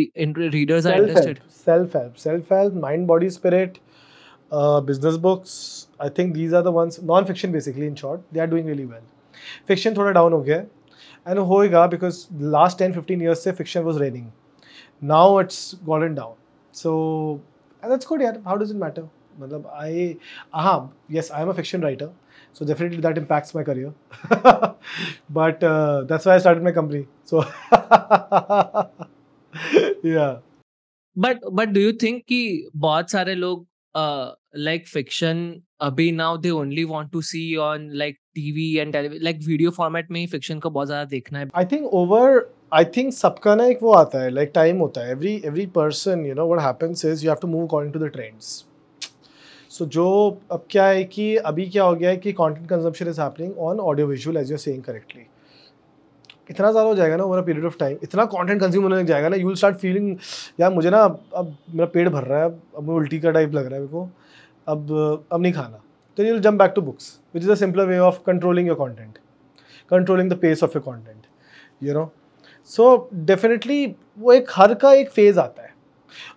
readers are interested self help self help mind body spirit business books I think these are the ones non fiction basically in short they are doing really well fiction थोड़ा down हो गया है and होएगा because last ten fifteen years से fiction was reigning now it's gotten down so that's good यार how does it matter मतलब I हाँ yes i am a fiction writer so definitely that impacts my career but uh, that's why i started my company so yeah but but do you think कि बहुत सारे लोग like fiction अभी now they only want to see on like TV and like video format में ही fiction को बहुत ज़्यादा देखना है I think over I think सबका ना एक वो आता है लाइक टाइम होता है। Every every person you know what happens is you have to move according to the trends so जो अब क्या है कि अभी क्या हो गया है कि content consumption is happening on audio visual as you saying correctly इतना ज़्यादा हो जाएगा ना over a period of time इतना कंटेंट कंज्यूम होने लग जाएगा ना यू विल स्टार्ट फीलिंग यार मुझे ना अब मेरा पेट भर रहा है, अब मुझे उल्टी का टाइप लग रहा है, मेरे को। अब अब नहीं खाना। तो you will jump back to books which is a simpler way of controlling your content controlling the pace of your content you you so definitely वो एक हर का एक फ़ेज़ आता है।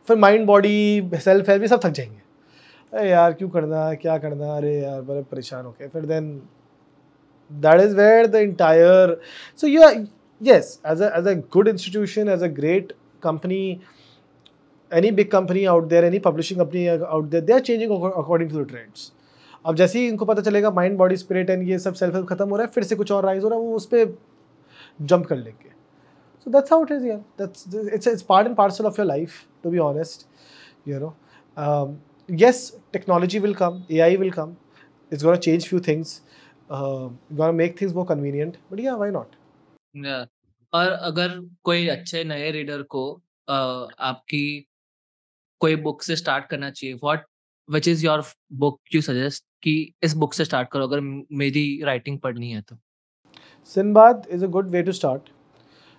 फिर माइंड बॉडी सेल्फ हेल्प ये सब थक जाएँगे। अरे यार, क्यों करना? क्या करना? अरे यार, बड़े परेशान हो गए फिर then that is where the entire so you yes as as a good institution as a great company any big company out there any publishing company out there they are changing according to the trends अब जैसे ही इनको पता चलेगा mind body spirit and ये सब self help खत्म हो रहा है, फिर से कुछ और राइज हो रहा है, वो उस पर जंप कर लेंगे। So that's how it is यार that's it's it's part and parcel of your life to be honest you know um, yes technology will come ai will come it's going to change few things uh, going to make things more convenient but yeah why not Yeah. और अगर कोई अच्छे नए reader को अ, आपकी कोई book से start करना चाहिए what which is your book you suggest कि इस बुक से स्टार्ट करो अगर मेरी राइटिंग पढ़नी है तो sinbad is a good way to start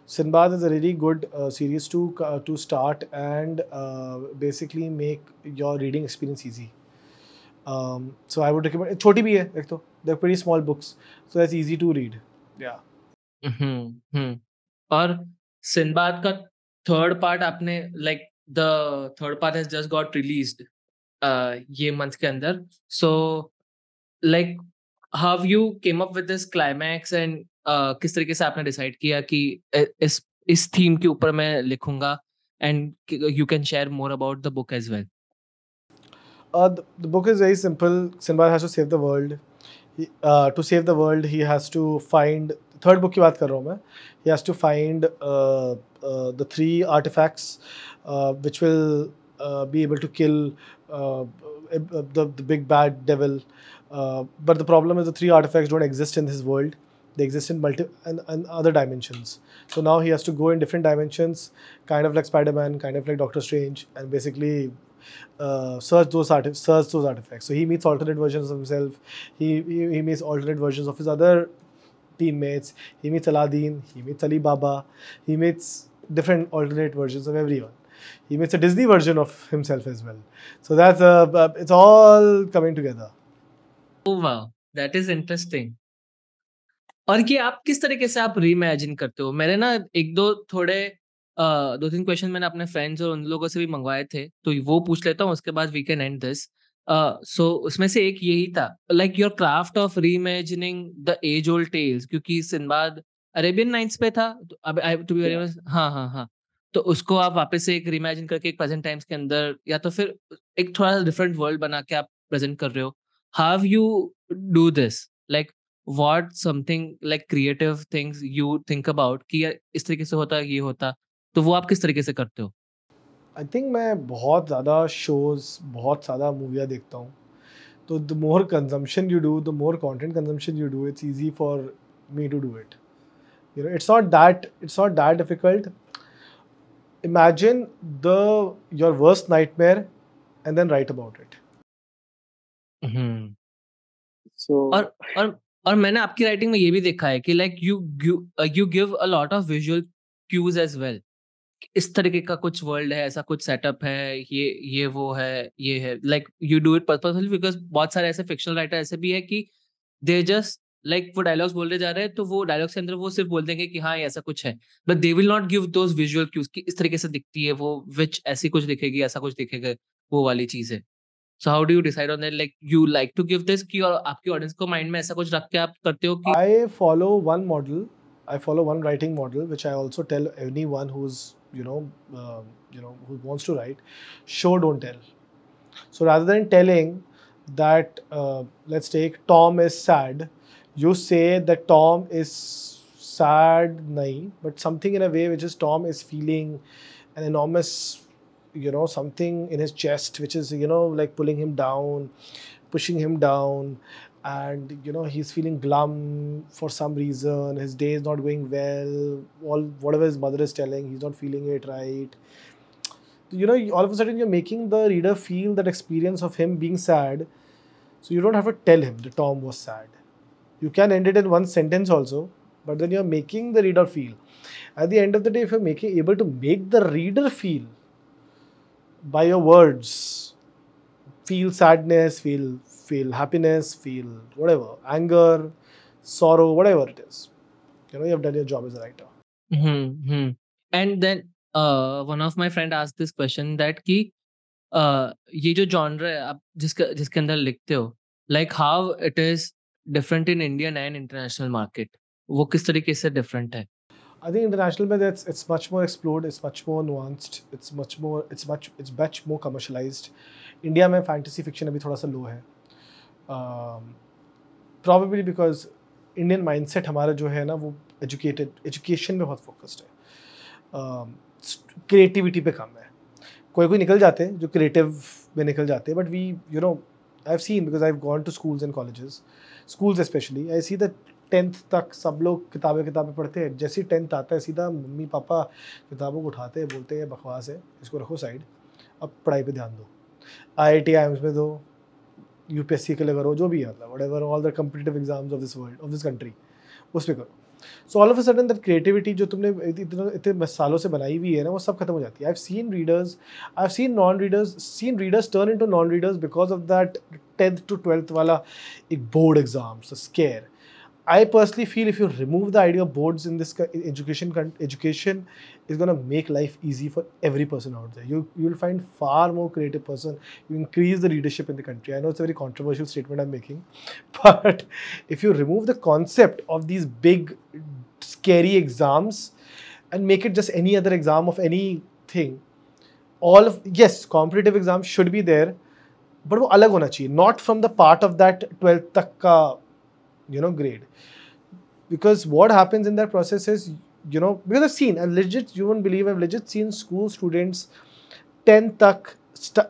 sinbad is a really good uh, series to uh, to start and uh, basically make your reading experience easy um, so i would recommend छोटी भी है एक तो they're pretty small books so that's easy to read yeah हम्म हम्म और Sinbad का third part आपने like the third part has just got released ये month के अंदर so like how you came up with this climax and किस तरीके से आपने डिसाइड किया कि इस इस थीम के ऊपर मैं लिखूँगा and you can share more about the book as well the book is very simple Sinbad has to save the world to save the world he has to find third book की बात कर रहा हूँ मैं. He has to find the three artifacts which will be able to kill the big bad devil but the problem is the three artifacts don't exist in this world They exist in multi and, and other dimensions. So now he has to go in different dimensions, kind of like Spider-Man, kind of like Doctor Strange, and basically uh, search those artif- search those artifacts. So he meets alternate versions of himself. He, he he meets alternate versions of his other teammates. He meets Aladdin. He meets Ali Baba. He meets different alternate versions of everyone. He meets a Disney version of himself as well. So that's uh, uh, it's all coming together. Oh wow, that is interesting. और ये आप किस तरीके से आप reimagine करते हो? मेरे ना एक दो थोड़े अ, दो तीन क्वेश्चन मैंने अपने फ्रेंड्स और उन लोगों से भी मंगवाए थे तो वो पूछ लेता हूँ उसके बाद we can and this so उसमें से एक यही था like your craft of reimagining the age old tales क्योंकि सिंबाद अरेबियन नाइट्स पे था तो अब आई टू बी वेरी हाँ हाँ हाँ तो उसको आप वापस से एक रीइमेजिन करके एक प्रेजेंट टाइम्स के अंदर या तो फिर एक थोड़ा डिफरेंट वर्ल्ड बना के आप प्रेजेंट कर रहे हो। How you do this like what something like creative things you think about कि यार इस तरीके से होता ये होता तो वो आप किस तरीके से करते हो आई थिंक मैं बहुत ज़्यादा शोज़ बहुत ज़्यादा मूवियाँ देखता हूँ तो the more consumption you do the more content consumption you do it's easy for me to do it you know it's not that it's not that difficult imagine the your worst nightmare and then write about it hmm So और और और मैंने आपकी writing में ये भी देखा है कि like you you give a lot of visual cues as well इस तरीके का कुछ वर्ल्ड है, ऐसा कुछ सेटअप है, ये ये वो है, ये है। Like you do it purposefully because बहुत सारे ऐसे फिक्शनल राइटर ऐसे भी है कि दे जस्ट लाइक वो डायलॉग्स बोलने जा रहे हैं तो वो डायलॉग्स के अंदर वो सिर्फ़ बोल देंगे कि हाँ ऐसा कुछ है। But they will not give those visual cues कि इस तरीके से दिखती है वो विच ऐसी कुछ दिखेगी, ऐसा कुछ दिखेगा, वो वाली चीज़। है so how do you decide on that like you like to give this कि और आपकी ऑडियंस को माइंड में ऐसा कुछ रख के आप करते हो कि i follow one model i follow one writing model which i also tell anyone who's you know um, you know who wants to write show don't tell so rather than telling that uh, let's take tom is sad you say that tom is sad nahi but something in a way which is tom is feeling an enormous you know something in his chest which is you know like pulling him down pushing him down. And you know he's feeling glum for some reason. His day is not going well. All whatever his mother is telling he's not feeling it right. You know all of a sudden you're making the reader feel that experience of him being sad. So you don't have to tell him that tom was sad. You can end it in one sentence also but then you're making the reader feel. At the end of the day if you're making able to make the reader feel by your words feel sadness feel feel happiness feel whatever anger sorrow whatever it is you know you have done your job as a writer hmm, hmm. and then uh, one of my friend asked this question that कि uh, ये जो genre है आप जिसका जिसके अंदर लिखते हो like how it is different in Indian and international market वो किस तरीके से different है I think international में it's it's much more explored, it's much more nuanced, it's much more it's much it's much more commercialized. India में fantasy fiction अभी थोड़ा सा low है. Um, probably because Indian mindset हमारा जो है ना वो educated education में बहुत focused है. क्रिएटिविटी um, पे कम है. कोई कोई निकल जाते हैं जो क्रिएटिव में निकल जाते हैं but we you know I have seen because I have gone to schools and colleges schools specially I see that tenth तक सब लोग किताबें किताबें पढ़ते हैं। जैसे ही टेंथ आता है, सीधा मम्मी, पापा किताबों को उठाते हैं, बोलते हैं, बकवास है, इसको रखो साइड। अब पढ़ाई पे ध्यान दो। I I T I AIIMS में दो। यू पी एस सी के लिए करो, जो भी है मतलब whatever all the competitive exams of this world of this country उस पर करो। So all of a sudden that creativity जो तुमने इतने इतने सालों से बनाई हुई है ना, वो सब खत्म हो जाती है। I seen readers I seen non readers seen readers turn in to non readers because of that tenth to twelfth वाला एक board exams scare I personally feel if you remove the idea of boards in this education, education is going to make life easy for every person out there. You you will find far more creative person. You increase the leadership in the country. I know it's a very controversial statement I'm making, but if you remove the concept of these big, scary exams and make it just any other exam of anything, all of yes, competitive exams should be there, but वो अलग होना चाहिए. Not from the part of that 12th तक का you know grade because what happens in that process is you know because I've seen a legit you won't believe I've legit seen school students 10 tak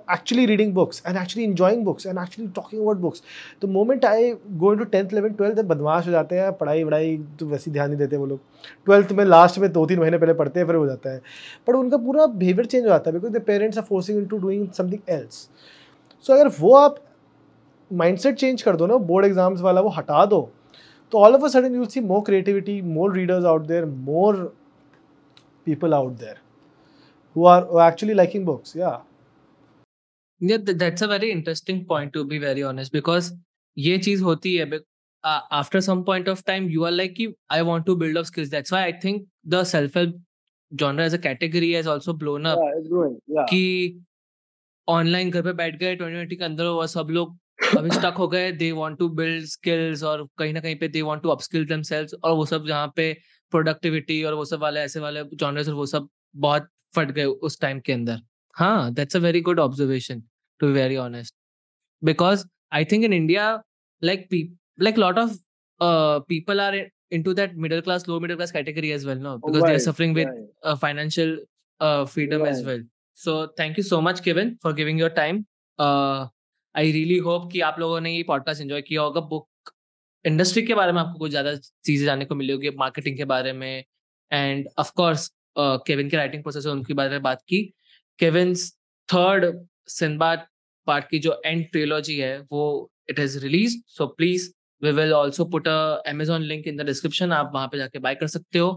actually reading books and actually enjoying books and actually talking about books the moment I go into 10th 11th 12th बदमाश हो जाते हैं पढ़ाई वढ़ाई तो वैसे ध्यान नहीं देते वो लोग ट्वेल्थ में लास्ट में दो तीन महीने पहले पढ़ते हैं फिर हो जाता है बट उनका पूरा बिहेवियर चेंज हो जाता है because the parents are forcing in to doing something else so अगर वो माइंडसेट चेंज कर दो ना बोर्ड एग्ज़ाम्स वाला वो हटा दो। तो all of a sudden you see more creativity more readers out there more people out there who are actually liking books या that's a very interesting point to be very honest because ये चीज़ होती है after some point of time you are like I want to build up skills that's why I think the self help genre as a category has also blown up की online घर पे बैठ गए twenty twenty के अंदर सब लोग तो अभी स्टक हो गए they want to build skills और कहीं ना कहीं पे they want to upskill themselves और वो सब जहाँ पे प्रोडक्टिविटी और वो सब वाले ऐसे वाले जॉनर्स और वो सब बहुत फट गए उस टाइम के अंदर। हाँ that's a very good observation to be very honest because I think in India like like lot of people are into that middle class lower middle class category as well no because they are suffering with financial freedom as well so thank you so much given for giving your time I really hope कि आप लोगों ने ये podcast enjoy किया होगा। Book industry के बारे में आपको कुछ ज़्यादा चीज़ें जानने को मिली होगी मार्केटिंग के बारे में एंड ऑफकोर्स केविन के राइटिंग प्रोसेस उनके बारे में बात की। केविन थर्ड सिंबाद पार्ट की जो एंड ट्रियोलॉजी है वो it is release so please we will also put Amazon link in the description आप वहाँ पे जाके बाय कर सकते हो।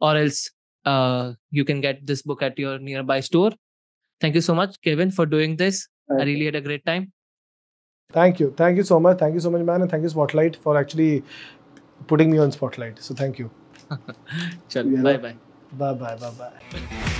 और else you can get this book at your nearby store thank you so much Kevin for doing this I really had a great time Thank you. Thank you so much. Thank you so much, man. And thank you, Spotlight, for actually putting me on Spotlight. So thank you. Chal, bye bye. Bye bye. Bye bye.